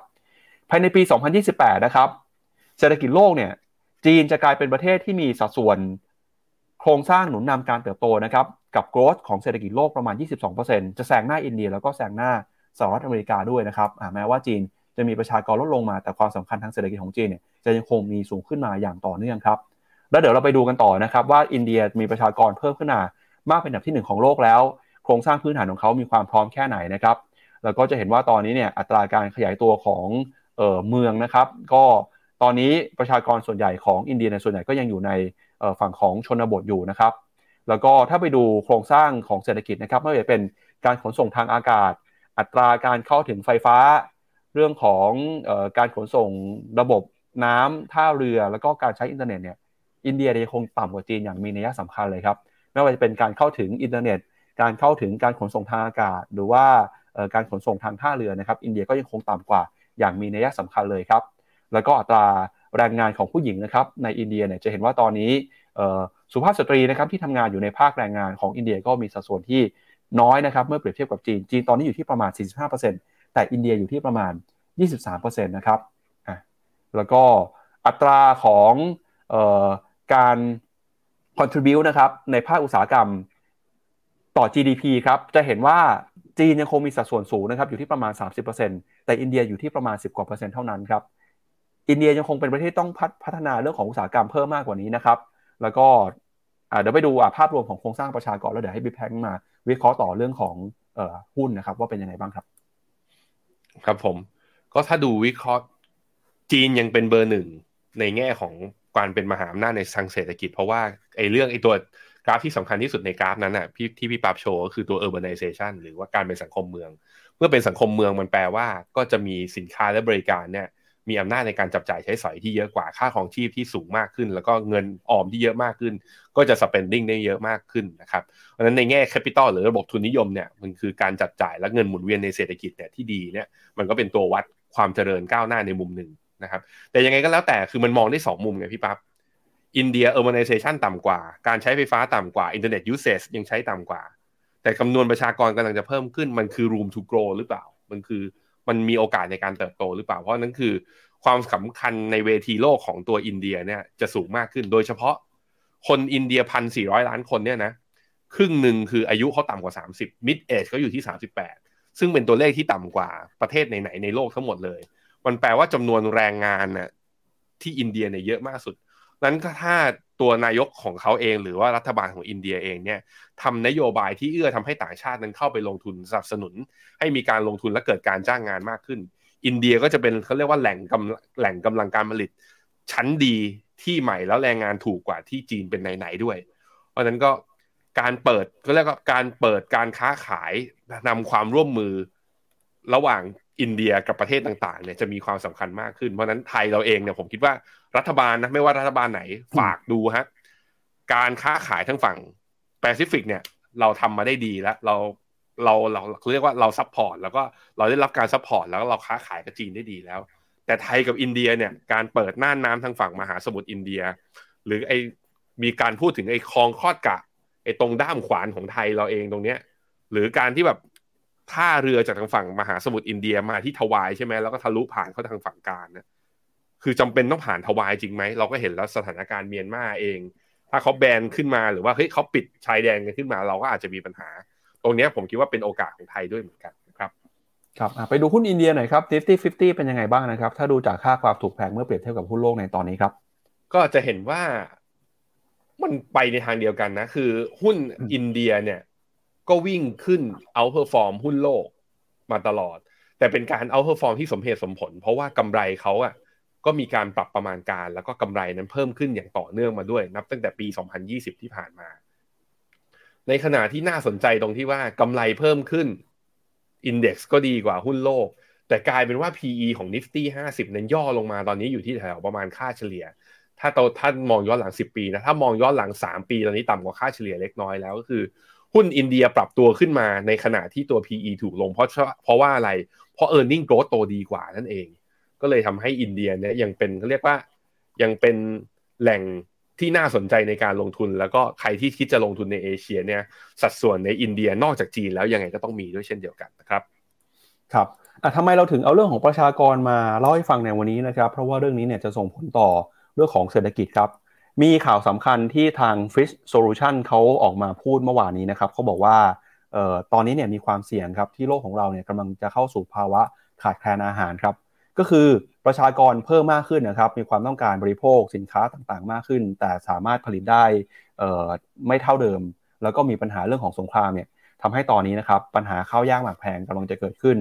ภายในปี 2028 นะครับ เศรษฐกิจโลกเนี่ย จีนจะกลายเป็นประเทศที่มีสัดส่วน โครงสร้างหนุนนำการเติบโตนะครับกับโกรธของเศรษฐกิจโลกประมาณ 22%จะแซงหน้าอินเดีย แล้วก็แซงหน้าสหรัฐอเมริกาด้วยนะครับแม้ว่าจีนจะมีประชากรลดลงมาแต่ความสำคัญทางเศรษฐกิจของจีนเนี่ยจะยังคงมีสูงขึ้นมาอย่างต่อเนื่องครับ แล้วเดี๋ยวเราไปดูกันต่อนะครับว่าอินเดียมีประชากรเพิ่มขึ้นมามากเป็นอันดับที่ 1 ของโลกแล้ว โครงสร้างพื้นฐานของเขามีความพร้อมแค่ไหนนะครับ แล้วก็จะเห็นว่าตอนนี้เนี่ยอัตราการขยายตัวของเออเมืองนะครับ ก็ตอนนี้ประชากรส่วนใหญ่ของอินเดียในส่วนใหญ่ก็ยังอยู่ใน ฝั่งของชนบทอยู่นะครับ แล้วก็ถ้าไปดูโครงสร้างของเศรษฐกิจนะครับไม่ว่าจะเป็นการขนส่งทางอากาศ อัตราการเข้าถึงไฟฟ้า เรื่องของเออการขนส่งระบบน้ำท่าเรือ แล้วก็การใช้อินเทอร์เน็ตเนี่ยอินเดียยังคงต่ำกว่าจีนอย่างมีนัยสำคัญเลยครับไม่ว่าจะเป็นการเข้าถึงอินเทอร์เน็ต การเข้าถึงการขนส่งทางอากาศ หรือว่าการขนส่งทางท่าเรือนะครับ อินเดียก็ยังคงต่ำกว่าอย่างมีนัยสำคัญเลยครับ แล้วก็อัตรา แรงงานของผู้หญิงนะครับในอินเดียเนี่ยจะเห็นว่าตอนนี้สุภาพสตรีนะครับที่ทำงานอยู่ในภาคแรงงานของอินเดียก็มีสัดส่วนที่น้อยนะครับเมื่อเปรียบเทียบกับจีน จีนตอนนี้อยู่ที่ประมาณ 45%แต่อินเดียอยู่ที่ประมาณ 23%นะครับอะแล้วก็อัตราของออการ contribue นะครับในภาคอุตสาหกรรมต่อ GDP ครับจะเห็นว่าจีนยังคงมีสัดส่วนสูงนะครับอยู่ที่ประมาณ 30%แต่อินเดียอยู่ที่ประมาณ 10กว่าเปอร์เซ็นต์เท่านั้นครับ อินเดียยังคงเป็นประเทศต้องพัฒนาเรื่องของอุตสาหกรรมเพิ่มมากกว่านี้นะครับ แล้วก็เดี๋ยวไปดูภาพรวมของโครงสร้างประชากรแล้วเดี๋ยวให้บิ๊กแพงมา วิเคราะห์ต่อเรื่องของหุ้นนะครับ ว่าเป็นยังไงบ้างครับ ครับผม ก็ถ้าดูวิเคราะห์จีนยังเป็นเบอร์หนึ่งในแง่ของการเป็นมหาอำนาจในทางเศรษฐกิจ เพราะว่าไอ้เรื่องไอ้ตัวกราฟที่สำคัญที่สุดในกราฟนั้นน่ะพี่ที่พี่ปับโชว์ก็คือตัว urbanization หรือว่าการเป็นสังคมเมือง เมื่อเป็นสังคมเมืองมันแปลว่าก็จะมีสินค้าและบริการเนี่ย มีอำนาจในการจับจ่ายใช้สอยที่เยอะกว่าค่าของชีพที่สูงมากขึ้น แล้วก็เงินออมที่เยอะมากขึ้น ก็จะ spending ได้เยอะมากขึ้นนะครับเพราะฉะนั้นในแง่ capital หรือระบบทุนนิยมเนี่ยมันคือการจัดจ่ายและเงินหมุนเวียนในเศรษฐกิจเนี่ยที่ดีเนี่ยมันก็เป็นตัววัดความเจริญก้าวหน้าในมุมหนึ่งนะครับแต่ยังไงก็แล้วแต่คือมันมองได้ 2 มุมไงพี่ปับ๊บอินเดีย urbanization ต่ำกว่า การใช้ไฟฟ้าต่ำกว่าอินเทอร์เน็ต usage ยังใช้ต่ำกว่า แต่จำนวนประชากรกำลังจะเพิ่มขึ้นมันคือ room to grow หรือเปล่า มันคือ มันมีโอกาสในการเติบโตหรือเปล่า เพราะนั้นคือความสำคัญในเวทีโลกของตัวอินเดียเนี่ยจะสูงมากขึ้น โดยเฉพาะคนอินเดียพันสี่ร้อยล้านคนเนี่ยนะ ครึ่งหนึ่งคืออายุเขาต่ำกว่า 30 mid age เขาอยู่ที่ 38 ซึ่งเป็นตัวเลขที่ต่ำกว่าประเทศไหนๆในโลกทั้งหมดเลย มันแปลว่าจำนวนแรงงานน่ะที่อินเดียเนี่ยเยอะมากสุด นั้นถ้า ตัวนายกของเขาเอง หรือว่ารัฐบาลของอินเดียเองเนี่ยทำนโยบายที่เอื้อทำให้ต่างชาตินั้นเข้าไปลงทุนสนับสนุน ให้มีการลงทุนและเกิดการจ้างงานมากขึ้น อินเดียก็จะเป็นเขาเรียกว่าแหล่งกำแหล่งกำลังการผลิต ชั้นดีที่ใหม่แล้วแรงงานถูกกว่าที่จีนเป็นไหนๆด้วย เพราะนั้นก็การเปิดก็เรียกว่าการเปิดการค้าขายนำความร่วมมือระหว่างอินเดียกับประเทศต่างๆเนี่ยจะมีความสำคัญมากขึ้น เพราะนั้นไทยเราเองเนี่ยผมคิดว่า รัฐบาลนะไม่ว่ารัฐบาลไหนฝากดูฮะการค้าขายทั้งฝั่งแปซิฟิกเนี่ย เราทำมาได้ดีแล้ว เราเราเราเรียกว่าเรา support แล้วก็เราได้รับการ support แล้วเราค้าขายกับจีนได้ดีแล้ว แต่ไทยกับอินเดียเนี่ยการเปิดน่านน้าทางฝั่งมหาสมุทรอินเดีย หรือไอมีการพูดถึงไอคลองคอดกะไอตรงด้ามขวานของไทยเราเองตรงเนี้ย หรือการที่แบบท่าเรือจากทางฝั่งมหาสมุทรอินเดียมาที่ทวายใช่ไหมแล้วก็ทะลุผ่านเข้าทางฝั่งการนะ คือจำเป็นต้องผ่านทวายจริงไหม เราก็เห็นแล้วสถานการณ์เมียนมาเอง ถ้าเขาแบนขึ้นมาหรือว่าเฮ้ยเขาปิดชายแดนกันขึ้นมา เราก็อาจจะมีปัญหา ตรงนี้ผมคิดว่าเป็นโอกาสของไทยด้วยเหมือนกันครับครับไปดูหุ้นอินเดียหน่อยครับ50 50 เป็นยังไงบ้างนะครับ ถ้าดูจากค่าความถูกแพงเมื่อเปรียบเทียบกับหุ้นโลกในตอนนี้ครับ ก็จะเห็นว่ามันไปในทางเดียวกันนะ คือหุ้นอินเดียเนี่ย ก็วิ่งขึ้น outperform หุ้นโลกมาตลอด แต่เป็นการ outperform ที่สมเหตุสมผล เพราะว่ากำไรเขาอะ ก็มีการปรับประมาณการ แล้วก็กำไรนั้นเพิ่มขึ้นอย่างต่อเนื่องมาด้วย นับตั้งแต่ปี 2020 ที่ผ่านมา ในขณะที่น่าสนใจตรงที่ว่ากำไรเพิ่มขึ้นอินเด็กซ์ก็ดีกว่าหุ้นโลก แต่กลายเป็นว่า PE ของ Nifty 50 นั้นย่อลงมาตอนนี้อยู่ที่แถวประมาณค่าเฉลี่ย ถ้าเราท่านมองย้อนหลัง 10 ปีนะถ้ามองย้อนหลัง 3 ปีตอนนี้ต่ำกว่าค่าเฉลี่ยเล็กน้อยแล้วก็คือหุ้นอินเดียปรับตัวขึ้นมาในขณะที่ตัว PE ถูกลงเพราะเพราะว่าอะไร เพราะ e a r n i n g growth โตดีกว่านั่นเอง ก็เลยทำให้อินเดียเนี่ยยังเป็นเขาเรียกว่ายังเป็นแหล่งที่น่าสนใจในการลงทุน แล้วก็ใครที่คิดจะลงทุนในเอเชียเนี่ยสัดส่วนในอินเดียนอกจากจีนแล้วยังไงก็ต้องมีด้วยเช่นเดียวกันนะครับครับอะทำไมเราถึงเอาเรื่องของประชากรมาเล่าให้ฟังในวันนี้นะครับ เพราะว่าเรื่องนี้เนี่ยจะส่งผลต่อเรื่องของเศรษฐกิจครับ มีข่าวสำคัญที่ทาง Fish Solution เขาออกมาพูดเมื่อวานนี้นะครับเขาบอกว่าเอ่อตอนนี้เนี่ยมีความเสี่ยงครับที่โลกของเราเนี่ยกำลังจะเข้าสู่ภาวะขาดแคลนอาหารครับ ก็คือประชากรเพิ่มมากขึ้นนะครับ มีความต้องการบริโภคสินค้าต่างๆ มากขึ้น แต่สามารถผลิตได้ไม่เท่าเดิม แล้วก็มีปัญหาเรื่องของสงครามเนี่ยทำให้ตอนนี้นะครับปัญหาข้าวยากหมากแพงกำลังจะเกิดขึ้น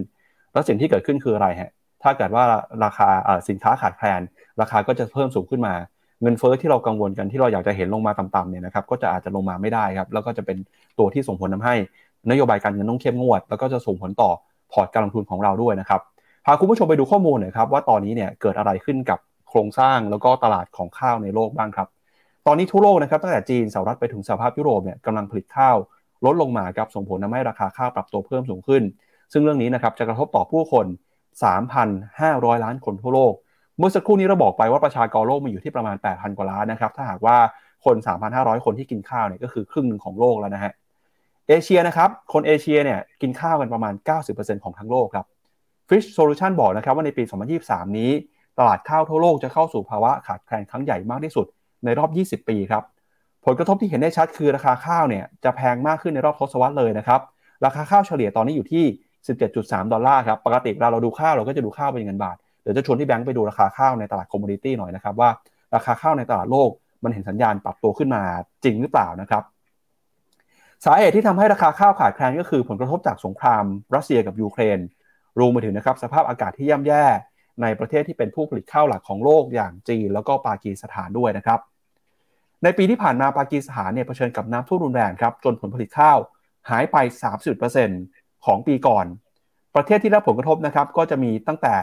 แล้วสิ่งที่เกิดขึ้นคืออะไรฮะถ้าเกิดว่าราคาสินค้าขาดแคลน ราคาก็จะเพิ่มสูงขึ้นมา เงินเฟอ้อที่เรากังวลกันที่เราอยากจะเห็นลงมาต่ำๆเนี่ยนะครับก็จะอาจจะลงมาไม่ได้ครับแล้วก็จะเป็นตัวที่ส่งผลทาให้ นโยบายการเงินต้องเข้มงวด แล้วก็จะส่งผลต่อพอร์ตการลงทุนของเราด้วยนะครับ พาคุณผู้ชมไปดูข้อมูลหน่อยครับว่าตอนนี้เนี่ยเกิดอะไรขึ้นกับโครงสร้างแล้วก็ตลาดของข้าวในโลกบ้างครับ ตอนนี้ทั่วโลกนะครับตั้งแต่จีนสหรัฐไปถึงสหภาพยุโรปเนี่ยกำลังผลิตข้าวลดลงมาครับส่งผลทำให้ราคาข้าวปรับตัวเพิ่มสูงขึ้น ซึ่งเรื่องนี้นะครับจะกระทบต่อผู้คน 3,500 ล้านคนทั่วโลก เมื่อสักครู่นี้เราบอกไปว่าประชากรโลกมีอยู่ที่ประมาณ 8,000 กว่าล้านนะครับถ้าหากว่าคน 3,500 คนที่กินข้าวเนี่ยก็คือครึ่งหนึ่งของโลกแล้วนะฮะเอเชียนะครับคนเอเชียเนี่ยกินข้าวกันประมาณ 90%ของทั้งโลกครับ Fitch Solutions บอกนะครับว่าในปี 2023 นี้ ตลาดข้าวทั่วโลกจะเข้าสู่ภาวะขาดแคลนครั้งใหญ่มากที่สุดในรอบ 20 ปีครับ ผลกระทบที่เห็นได้ชัดคือราคาข้าวเนี่ยจะแพงมากขึ้นในรอบทศวรรษเลยนะครับ ราคาข้าวเฉลี่ยตอนนี้อยู่ที่ 17.3 ดอลลาร์ครับ ปกติเราเราดูข้าวเราก็จะดูข้าวเป็นเงินบาท เดี๋ยวจะชวนพี่แบงค์ไปดูราคาข้าวในตลาด commodity หน่อยนะครับว่าราคาข้าวในตลาดโลกมันเห็นสัญญาณปรับตัวขึ้นมาจริงหรือเปล่านะครับ สาเหตุที่ทำให้ราคาข้าวขาดแคลนก็คือผลกระทบจากสงครามรัสเซียกับยูเครน รวมไปถึงนะครับสภาพอากาศที่ย่ำแย่ ในประเทศที่เป็นผู้ผลิตข้าวหลักของโลกอย่างจีน แล้วก็ปากีสถานด้วยนะครับ ในปีที่ผ่านมาปากีสถานเนี่ยเผชิญกับน้ำท่วมรุนแรงครับจนผลผลิตข้าวหายไป 30%ของปีก่อน ประเทศที่รับผลกระทบนะครับก็จะมีตั้งแต่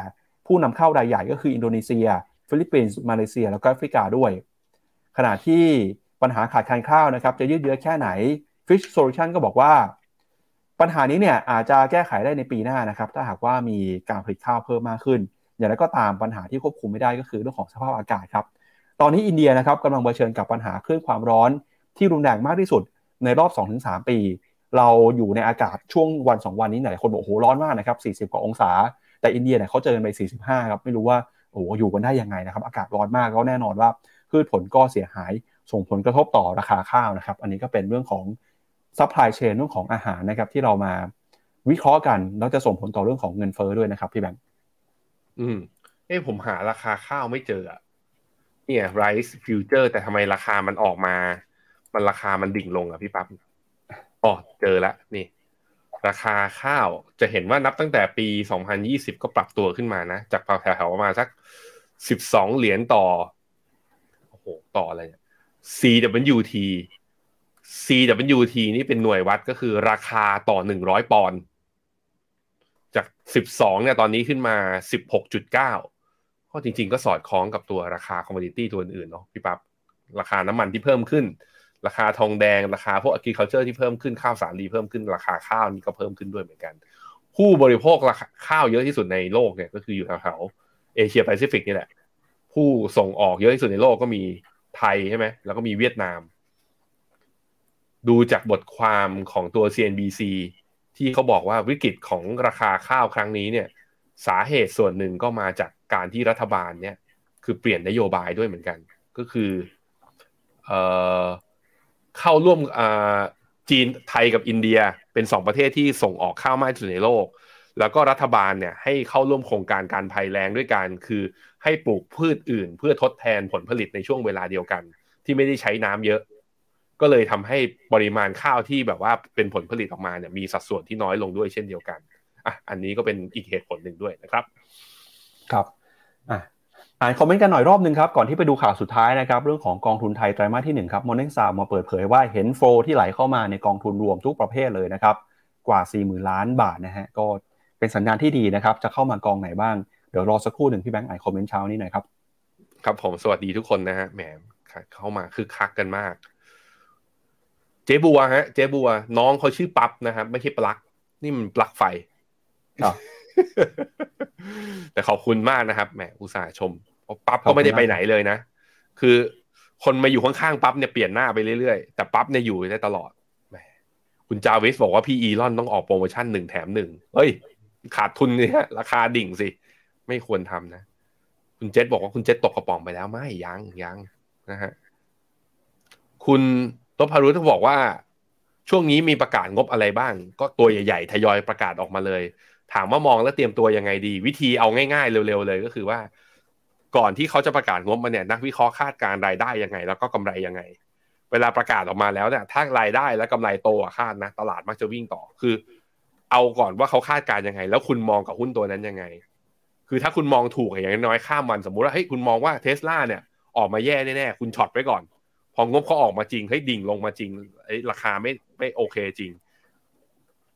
ผู้นำเข้ารายใหญ่ก็คืออินโดนีเซีย ฟิลิปปินส์มาเลเซีย แล้วก็แอฟริกาด้วย ขณะที่ปัญหาขาดแคลนข้าวนะครับจะยืดเยื้อแค่ไหน Fitch Solutions ก็บอกว่า ปัญหานี้เนี่ยอาจจะแก้ไขได้ในปีหน้านะครับ ถ้าหากว่ามีการผลิตข้าวเพิ่มมากขึ้น อย่างไรก็ตามปัญหาที่ควบคุมไม่ได้ก็คือเรื่องของสภาพอากาศครับ ตอนนี้อินเดียนะครับกำลังเผชิญกับปัญหาคลื่นความร้อนที่รุนแรงมากที่สุดในรอบ 2-3 ปี เราอยู่ในอากาศช่วงวัน 2 วันนี้หลายคนบอกโอ้โหร้อนมากนะครับ 40 กว่าองศา แต่อินเดียเนี่ยเขาเจอกันไป 45 ครับ ไม่รู้ว่าโอ้โหอยู่กันได้ยังไงนะครับอากาศร้อนมากก็แน่นอนว่าพืชผลก็เสียหายส่งผลกระทบต่อราคาข้าวนะครับ อันนี้ก็เป็นเรื่องของ supply chain เรื่องของอาหารนะครับ ที่เรามาวิเคราะห์กันแล้วจะส่งผลต่อเรื่องของเงินเฟ้อด้วยนะครับพี่แบงค์อืมเอ้ผมหาราคาข้าวไม่เจออะเนี่ย rice future แต่ทำไมราคามันออกมา มันราคามันดิ่งลงอะพี่ปั๊บอ๋อเจอแล้วนี่ ราคาข้าวจะเห็นว่านับตั้งแต่ปี 2020 ก็ปรับตัวขึ้นมานะ จากแถวๆประมาณสัก 12 เหรียญต่อโอ้โหต่ออะไรเนี่ย CWT CWT นี่เป็นหน่วยวัดก็คือราคาต่อ100ปอนด์จาก12เนี่ยตอนนี้ขึ้นมา16.9ก็จริง ๆ ก็สอดคล้องกับตัวราคาคอมมดิตี้ตัวอื่นๆเนาะพี่ปับ๊บราคาน้ำมันที่เพิ่มขึ้น ราคาทองแดง ราคาพวก agriculture ที่เพิ่มขึ้นข้าวสารดีเพิ่มขึ้นราคาข้าวนี่ก็เพิ่มขึ้นด้วยเหมือนกัน ผู้บริโภคราคาข้าวเยอะที่สุดในโลกเนี่ยก็คืออยู่แถวๆเอเชียแปซิฟิกนี่แหละผู้ส่งออกเยอะที่สุดในโลกก็มีไทยใช่ไหมแล้วก็มีเวียดนาม ดูจากบทความของตัว CNBC ที่เขาบอกว่าวิกฤตของราคาข้าวครั้งนี้เนี่ย สาเหตุส่วนหนึ่งก็มาจากการที่รัฐบาลเนี่ยคือเปลี่ยนนโยบายด้วยเหมือนกัน ก็คือเอ่อเข้าร่วมจีนไทยกับอินเดียเป็นสองประเทศที่ส่งออกข้าวมากที่สุดในโลก แล้วก็รัฐบาลเนี่ยให้เข้าร่วมโครงการการภัยแรงด้วยกัน คือให้ปลูกพืชอื่น เพื่อทดแทนผลผลิตในช่วงเวลาเดียวกัน ที่ไม่ได้ใช้น้ำเยอะ ก็เลยทำให้ปริมาณข้าวที่แบบว่าเป็นผลผลิตออกมาเนี่ยมีสัดส่วนที่น้อยลงด้วยเช่นเดียวกันอะอันนี้ก็เป็นอีกเหตุผลหนึ่งด้วยนะครับ ครับอะอ่านคอมเมนต์กันหน่อยรอบนึงครับ ก่อนที่ไปดูข่าวสุดท้ายนะครับ เรื่องของกองทุนไทยไตรมาสที่ 1 ครับมอนิงซามาเปิดเผยว่าเห็นโฟลที่ไหลเข้ามาในกองทุนรวมทุกประเภทเลยนะครับ กว่า 40,000 ล้านบาทนะฮะก็เป็นสัญญาณที่ดีนะครับ จะเข้ามากองไหนบ้างเดี๋ยวรอสักครู่หนึ่งพี่แบงค์อ่านคอมเมนต์เช้านี้หน่อยครับ ครับผมสวัสดีทุกคนนะฮะแหมเข้ามาคือคักกันมาก เจ๊บัวฮะ เจ๊บัว น้องเขาชื่อปั๊บนะครับ ไม่ใช่ปลั๊กนี่มันปลั๊กไฟครับแต่ขอบคุณมากนะครับแหมอุตส่าห์ชมเพราะปั๊บก็ไม่ได้ไปไหนเลยนะ คือคนมาอยู่ข้างๆปั๊บเนี่ยเปลี่ยนหน้าไปเรื่อยๆ แต่ปั๊บเนี่ยอยู่ได้ตลอดแหมคุณจาวิสบอกว่าพี่อีลอนต้องออกโปรโมชั่นหนึ่งแถมหนึ่งเฮ้ย ขาดทุนเนี่ยราคาดิ่งสิ ไม่ควรทำนะ คุณเจษบอกว่าคุณเจษตกกระป๋องไปแล้วไม่ยังยังนะฮะคุณ ตพารุต้องบอกว่า ช่วงนี้มีประกาศงบอะไรบ้าง ก็ตัวใหญ่ๆทยอยประกาศออกมาเลย ถามว่ามองแล้วเตรียมตัวยังไงดี วิธีเอาง่ายๆเร็วๆเลยก็คือว่า ก่อนที่เขาจะประกาศงบมาเนี่ยนักวิเคราะห์คาดการรายได้ยังไง แล้วก็กำไรยังไง เวลาประกาศออกมาแล้วเนี่ยถ้ารายได้และกำไรโตคาดนะ ตลาดมักจะวิ่งต่อคือ เอาก่อนว่าเขาคาดการยังไง แล้วคุณมองกับหุ้นตัวนั้นยังไง คือถ้าคุณมองถูกอย่างน้อยข้ามวันสมมุติว่าเฮ้ยคุณมองว่าเทสลาเนี่ยออกมาแย่แน่ๆคุณ short ไว้ก่อน พองบเขาออกมาจริงให้ดิ่งลงมาจริงไอ้ราคาไม่ไม่โอเคจริง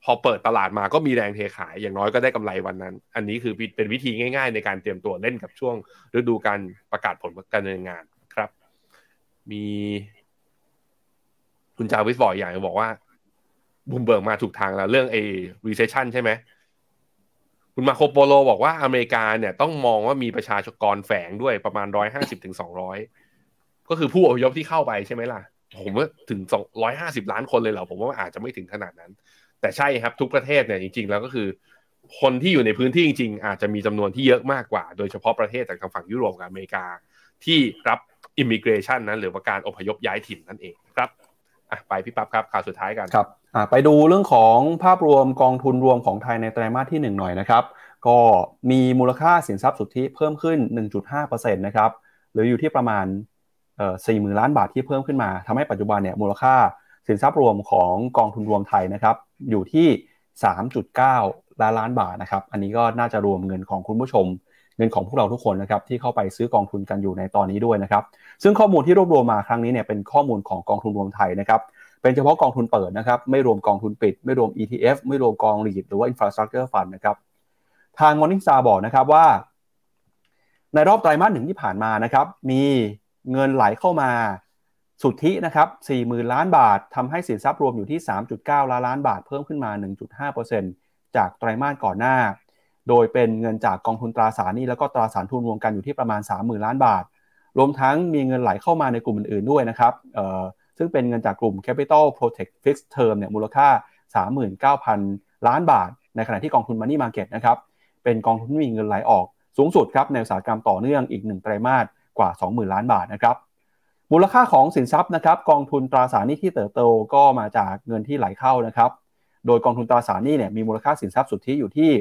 พอเปิดตลาดมาก็มีแรงเทขาย อย่างน้อยก็ได้กำไรวันนั้น อันนี้คือเป็นวิธีง่ายๆ ในการเตรียมตัวเล่นกับช่วงฤดูการประกาศผลการดำเนินงานครับ มี คุณจาวิสบอกอย่างบอกว่าบูมเบิร์กมาถูกทางแล้วเรื่องไอ้ recession ใช่ไหมคุณมาโคโปโลบอกว่าอเมริกาเนี่ยต้องมองว่ามีประชากรแฝงด้วยประมาณร้อยห้าสิบถึงสองร้อย ก็คือผู้อพยพที่เข้าไปใช่ไหมล่ะ ผมว่าถึงสองร้อยห้าสิบล้านคนเลยเหรอผมว่าอาจจะไม่ถึงขนาดนั้น แต่ใช่ครับทุกประเทศเนี่ยจริง ๆ แล้วก็คือ คนที่อยู่ในพื้นที่จริง ๆ อาจจะมีจำนวนที่เยอะมากกว่า โดยเฉพาะประเทศจากทางฝั่งยุโรปกับอเมริกา ที่รับอิมิเกรชันนั้นหรือว่าการอพยพย้ายถิ่นนั่นเองครับอะไปพี่ปั๊บครับข่าวสุดท้ายกันครับไปดูเรื่องของภาพรวมกองทุนรวมของไทยในไตรมาสที่ 1 หน่อยนะครับ ก็มีมูลค่าสินทรัพย์สุทธิเพิ่มขึ้น 1.5%นะครับหรืออยู่ที่ประมาณ เอ่อ40,000ล้านบาทที่เพิ่มขึ้นมาทำให้ปัจจุบันเนี่ยมูลค่าสินทรัพย์รวมของกองทุนรวมไทยนะครับอยู่ที่ 3.9 ล้านล้านบาทนะครับอันนี้ก็น่าจะรวมเงินของคุณผู้ชม เงินของพวกเราทุกคนนะครับที่เข้าไปซื้อกองทุนกันอยู่ในตอนนี้ด้วยนะครับซึ่งข้อมูลที่รวบรวมมาครั้งนี้เนี่ยเป็นข้อมูลของกองทุนรวมไทยนะครับเป็นเฉพาะกองทุนเปิดนะครับไม่รวมกองทุนปิด ไม่รวม ETF ไม่รวมกองรีดหรือว่า Infrastructure Fund นะครับทาง Morningstar บอกนะครับว่า ในรอบไตรมาสหนึ่งที่ผ่านมานะครับมี เงินไหลเข้ามาสุทธินะครับ40,000 ล้านบาททำให้สินทรัพย์รวมอยู่ที่ 3.9 ล้านล้านบาทเพิ่มขึ้นมา 1.5%จากไตรมาสก่อนหน้า โดยเป็นเงินจากกองทุนตราสารหนี้แล้วก็ตราสารทุนรวมกันอยู่ที่ประมาณ 30,000 ล้านบาท รวมทั้งมีเงินไหลเข้ามาในกลุ่มอื่นๆด้วยนะครับซึ่งเป็นเงินจากกลุ่ม Capital Protect Fixed Term เนี่ยมูลค่า 39,000 ล้านบาท ในขณะที่กองทุน Money Market นะครับเป็นกองทุนที่มีเงินไหลออกสูงสุดครับในอุตสาหกรรมต่อเนื่องอีก1ไตรมาส กว่า 20,000 ล้านบาทนะครับมูลค่าของสินทรัพย์นะครับกองทุนตราสารหนี้ที่เติบโตก็มาจากเงินที่ไหลเข้านะครับโดยกองทุนตราสารหนี้เนี่ยมีมูลค่าสินทรัพย์สุทธิอยู่ที่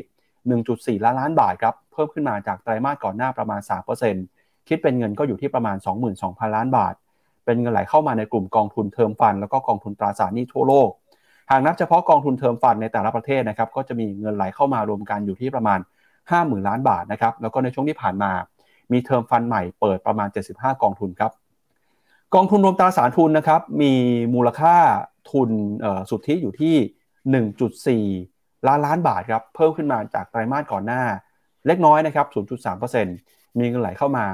1.4 ล้านล้านบาทครับเพิ่มขึ้นมาจากไตรมาสก่อนหน้าประมาณ 3%คิดเป็นเงินก็อยู่ที่ประมาณ 22,000 ล้านบาท เป็นเงินไหลเข้ามาในกลุ่มกองทุนเทอมฟัน แล้วก็กองทุนตราสารหนี้ทั่วโลก หากนับเฉพาะกองทุนเทอมฟันในแต่ละประเทศนะครับก็จะมีเงินไหลเข้ามารวมกันอยู่ที่ประมาณ 50,000 ล้านบาทนะครับแล้วก็ในช่วงที่ผ่านมา มีเทอมฟันใหม่เปิดประมาณ 75 กองทุนครับ กองทุนรวมตราสารทุนนะครับ มีมูลค่าทุนสุทธิอยู่ที่ 1.4 ล้านล้านบาทครับ เพิ่มขึ้นมาจากไตรมาสก่อนหน้า เล็กน้อยนะครับ 0.3%มีเงินไหลเข้ามา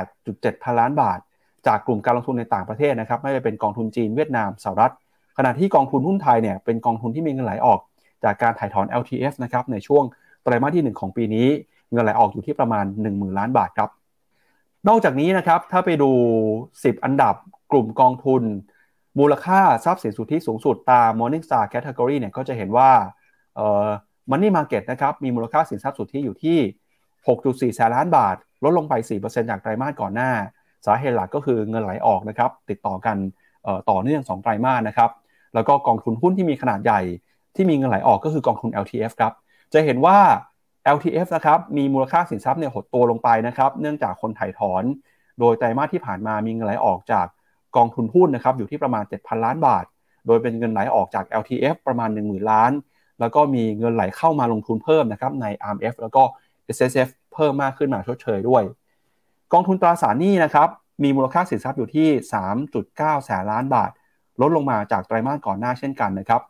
8.7 พันล้านบาท จากกลุ่มการลงทุนในต่างประเทศนะครับ ไม่ว่าเป็นกองทุนจีนเวียดนามสหรัฐ ขณะที่กองทุนหุ้นไทยเนี่ยเป็นกองทุนที่มีเงินไหลออก จากการถ่ายถอน LTF นะครับในช่วงไตรมาสที่ 1 ของปีนี้ เงินไหลออกอยู่ที่ประมาณ 10,000 ล้านบาทครับ นอกจากนี้นะครับถ้าไปดู 10 อันดับกลุ่มกองทุน มูลค่าทรัพย์สินสุทธิสูงสุดตาม Morningstar Category เนี่ยก็จะเห็นว่าเอ่อ Money Market นะครับมีมูลค่าสินทรัพย์สุทธิอยู่ที่ 6.4 แสนล้านบาท ลดลงไป 4%จากไตรมาสก่อนหน้า สาเหตุหลักก็คือเงินไหลออกนะครับติดต่อกันต่อเนื่อง 2 ไตรมาสนะครับแล้วก็กองทุนหุ้นที่มีขนาดใหญ่ที่มีเงินไหลออกก็คือกองทุน LTF ครับจะเห็นว่า LTF นะครับมีมูลค่าสินทรัพย์เนี่ยหดตัวลงไปนะครับเนื่องจากคนถ่ายถอน โดยไตรมาสที่ผ่านมามีเงินไหลออกจากกองทุนหุ้นนะครับอยู่ที่ประมาณ 7,000 ล้านบาท โดยเป็นเงินไหลออกจาก LTF ประมาณ 10,000 ล้าน แล้วก็มีเงินไหลเข้ามาลงทุนเพิ่มนะครับใน RMF แล้วก็ SSF เพิ่มมากขึ้นมาชดเชยด้วย กองทุนตราสารหนี้นะครับมีมูลค่าสินทรัพย์อยู่ที่ 3.9 แสนล้านบาท ลดลงมาจากไตรมาสก่อนหน้าเช่นกันนะครับ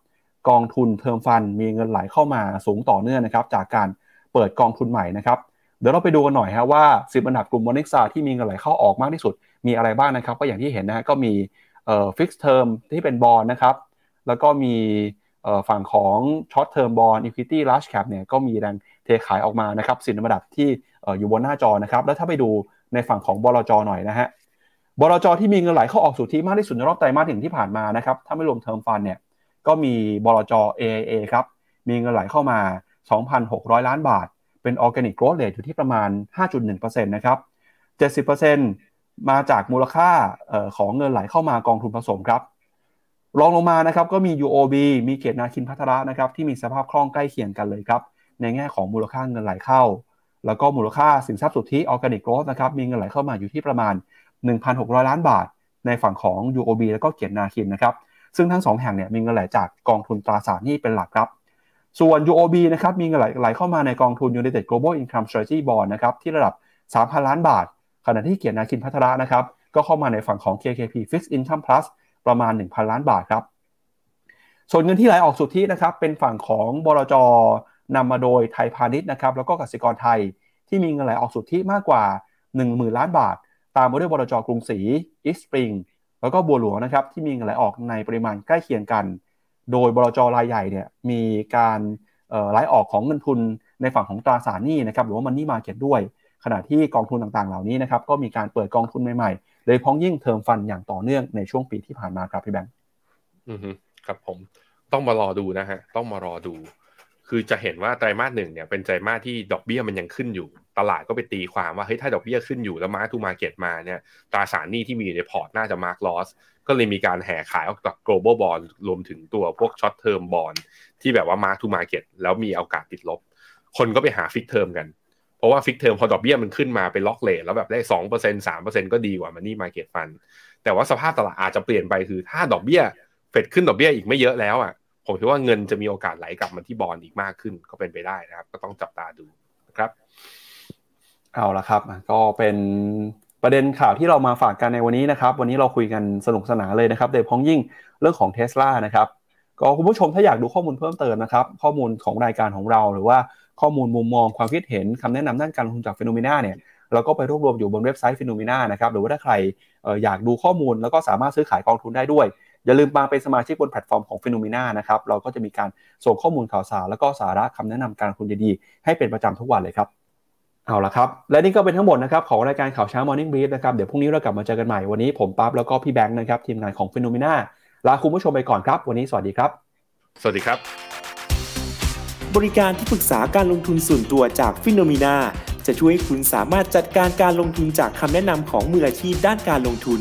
กองทุนเทอมฟันมีเงินไหลเข้ามาสูงต่อเนื่องนะครับจากการ เปิดกองทุนใหม่นะครับ เดี๋ยวเราไปดูกันหน่อยฮะว่า10อันดับกลุ่ม Morningstar ที่มีเงินไหลเข้าออกมากที่สุดมีอะไรบ้างนะครับ ก็อย่างที่เห็นนะฮะก็มีเอ่อ fix term ที่เป็น bond นะครับ แล้วก็มีฝั่งของ short term bond equity large cap เนี่ยก็มีแรงเทขายออกมานะครับสิบอันดับที่อยู่บนหน้าจอนะครับ แล้วถ้าไปดูในฝั่งของบลจหน่อยนะฮะบลจที่มีเงินไหลเข้าออกสุทธิมากที่สุดในรอบไตรมาสหนึ่งที่ผ่านมานะครับ ถ้าไม่รวม term fund เนี่ยก็มีบลจ AIA ครับ มีเงินไหลเข้ามา 2,600 ล้านบาท เป็น organic growth rate อยู่ที่ประมาณ 5.1%นะครับ 70%มาจากมูลค่าของเงินไหลเข้ามากองทุนผสมครับรองลงมานะครับก็มี UOB มีเกียรตินาคินภัทรนะครับที่มีสภาพคล่องใกล้เคียงกันเลยครับในแง่ของมูลค่าเงินไหลเข้า แล้วก็มูลค่าสินทรัพย์สุทธิ organic growth นะครับมีเงินไหลเข้ามาอยู่ที่ประมาณ 1,600 ล้านบาท ในฝั่งของ UOB แล้วก็เกียรตินาคินนะครับซึ่งทั้ง 2 แห่งเนี่ยมีเงินไหลจากกองทุนตราสารหนี้เป็นหลักครับ ส่วน UOB นะครับมีเงินไหลเข้ามาในกองทุน United Global Income Strategy Bond นะครับที่ระดับ 3,000 ล้านบาท ขณะที่เกียรตินาคินพัทระนะครับก็เข้ามาในฝั่งของ KKP Fixed Income Plus ประมาณ 1,000 ล้านบาทครับ ส่วนเงินที่ไหลออกสุทธินะครับเป็นฝั่งของบลจนำมาโดยไทยพาณิชย์นะครับแล้วก็กสิกรไทยที่มีเงินไหลออกสุทธิมากกว่า 10,000 ล้านบาท ตามมาด้วยบลจกรุงศรีอีสปริงแล้วก็บัวหลวงนะครับที่มีเงินไหลออกในปริมาณใกล้เคียงกัน โดยบลจรายใหญ่เนี่ยมีการไหลออกของเงินทุนในฝั่งของตราสารหนี้นะครับหรือว่ามันนี่มาเก็ตด้วย ขณะที่กองทุนต่างๆ เหล่านี้นะครับก็มีการเปิดกองทุนใหม่ๆโดยพ้องยิ่งเทอมฟันอย่างต่อเนื่องในช่วงปีที่ผ่านมาครับพี่แบงค์อือครับผมต้องมารอดูนะฮะต้องมารอดู คือจะเห็นว่าไตรมาสหนึ่งเนี่ยเป็นไตรมาสที่ดอกเบี้ยมันยังขึ้นอยู่ ตลาดก็ไปตีความว่าเฮ้ยถ้าดอกเบี้ยขึ้นอยู่แล้ว mark to market มาเนี่ยตราสารหนี้ที่มีในพอร์ตน่าจะ mark loss ก็เลยมีการแห่ขายออกจาก global bond รวมถึงตัวพวก short term bond ที่แบบว่า mark to market แล้วมีโอกาสติดลบ คนก็ไปหา fix term กัน เพราะว่า fix term พอดอกเบี้ยมันขึ้นมาเป็น lock rate แล้วแบบได้สองเปอร์เซ็นสามเปอร์เซ็นก็ดีกว่า money market fund แต่ว่าสภาพตลาดอาจจะเปลี่ยนไปคือถ้าดอกเบี้ยเฟดขึ้นดอกเบี้ยอีกไม่เยอะแล้วอะ ผมคิดว่าเงินจะมีโอกาสไหลกลับมาที่บอลอีกมากขึ้นก็เป็นไปได้นะครับ ก็ต้องจับตาดูนะครับ เอาละครับ ก็เป็นประเด็นข่าวที่เรามาฝากกันในวันนี้นะครับ วันนี้เราคุยกันสนุกสนานเลยนะครับโดยเฉพาะอย่างยิ่งเรื่องของเทสลานะครับก็คุณผู้ชมถ้าอยากดูข้อมูลเพิ่มเติมนะครับ ข้อมูลของรายการของเรา หรือว่าข้อมูลมุมมองความคิดเห็นคำแนะนำด้านการลงทุนจาก FINNOMENA เนี่ยเราก็ไปรวบรวมอยู่บนเว็บไซต์ FINNOMENA นะครับหรือว่าถ้าใครอยากดูข้อมูลแล้วก็สามารถซื้อขายกองทุนได้ด้วย อย่าลืมมาเป็นสมาชิกบนแพลตฟอร์มของ FINNOMENA นะครับเราก็จะมีการส่งข้อมูลข่าวสาร แล้วก็สาระคำแนะนำการลงทุนดีๆให้เป็นประจำทุกวันเลยครับเอาละครับ และนี่ก็เป็นทั้งหมดนะครับของรายการข่าวเช้า Morning Brief นะครับเดี๋ยวพรุ่งนี้เรากลับมาเจอกันใหม่วันนี้ผมปั๊บแล้วก็พี่แบงค์นะครับทีมงานของ FINNOMENA ลาคุณผู้ชมไปก่อนครับ วันนี้สวัสดีครับ สวัสดีครับ บริการที่ปรึกษาการลงทุนส่วนตัวจาก FINNOMENA จะช่วยให้คุณสามารถจัดการการลงทุนจากคำแนะนำของมืออาชีพด้านการลงทุน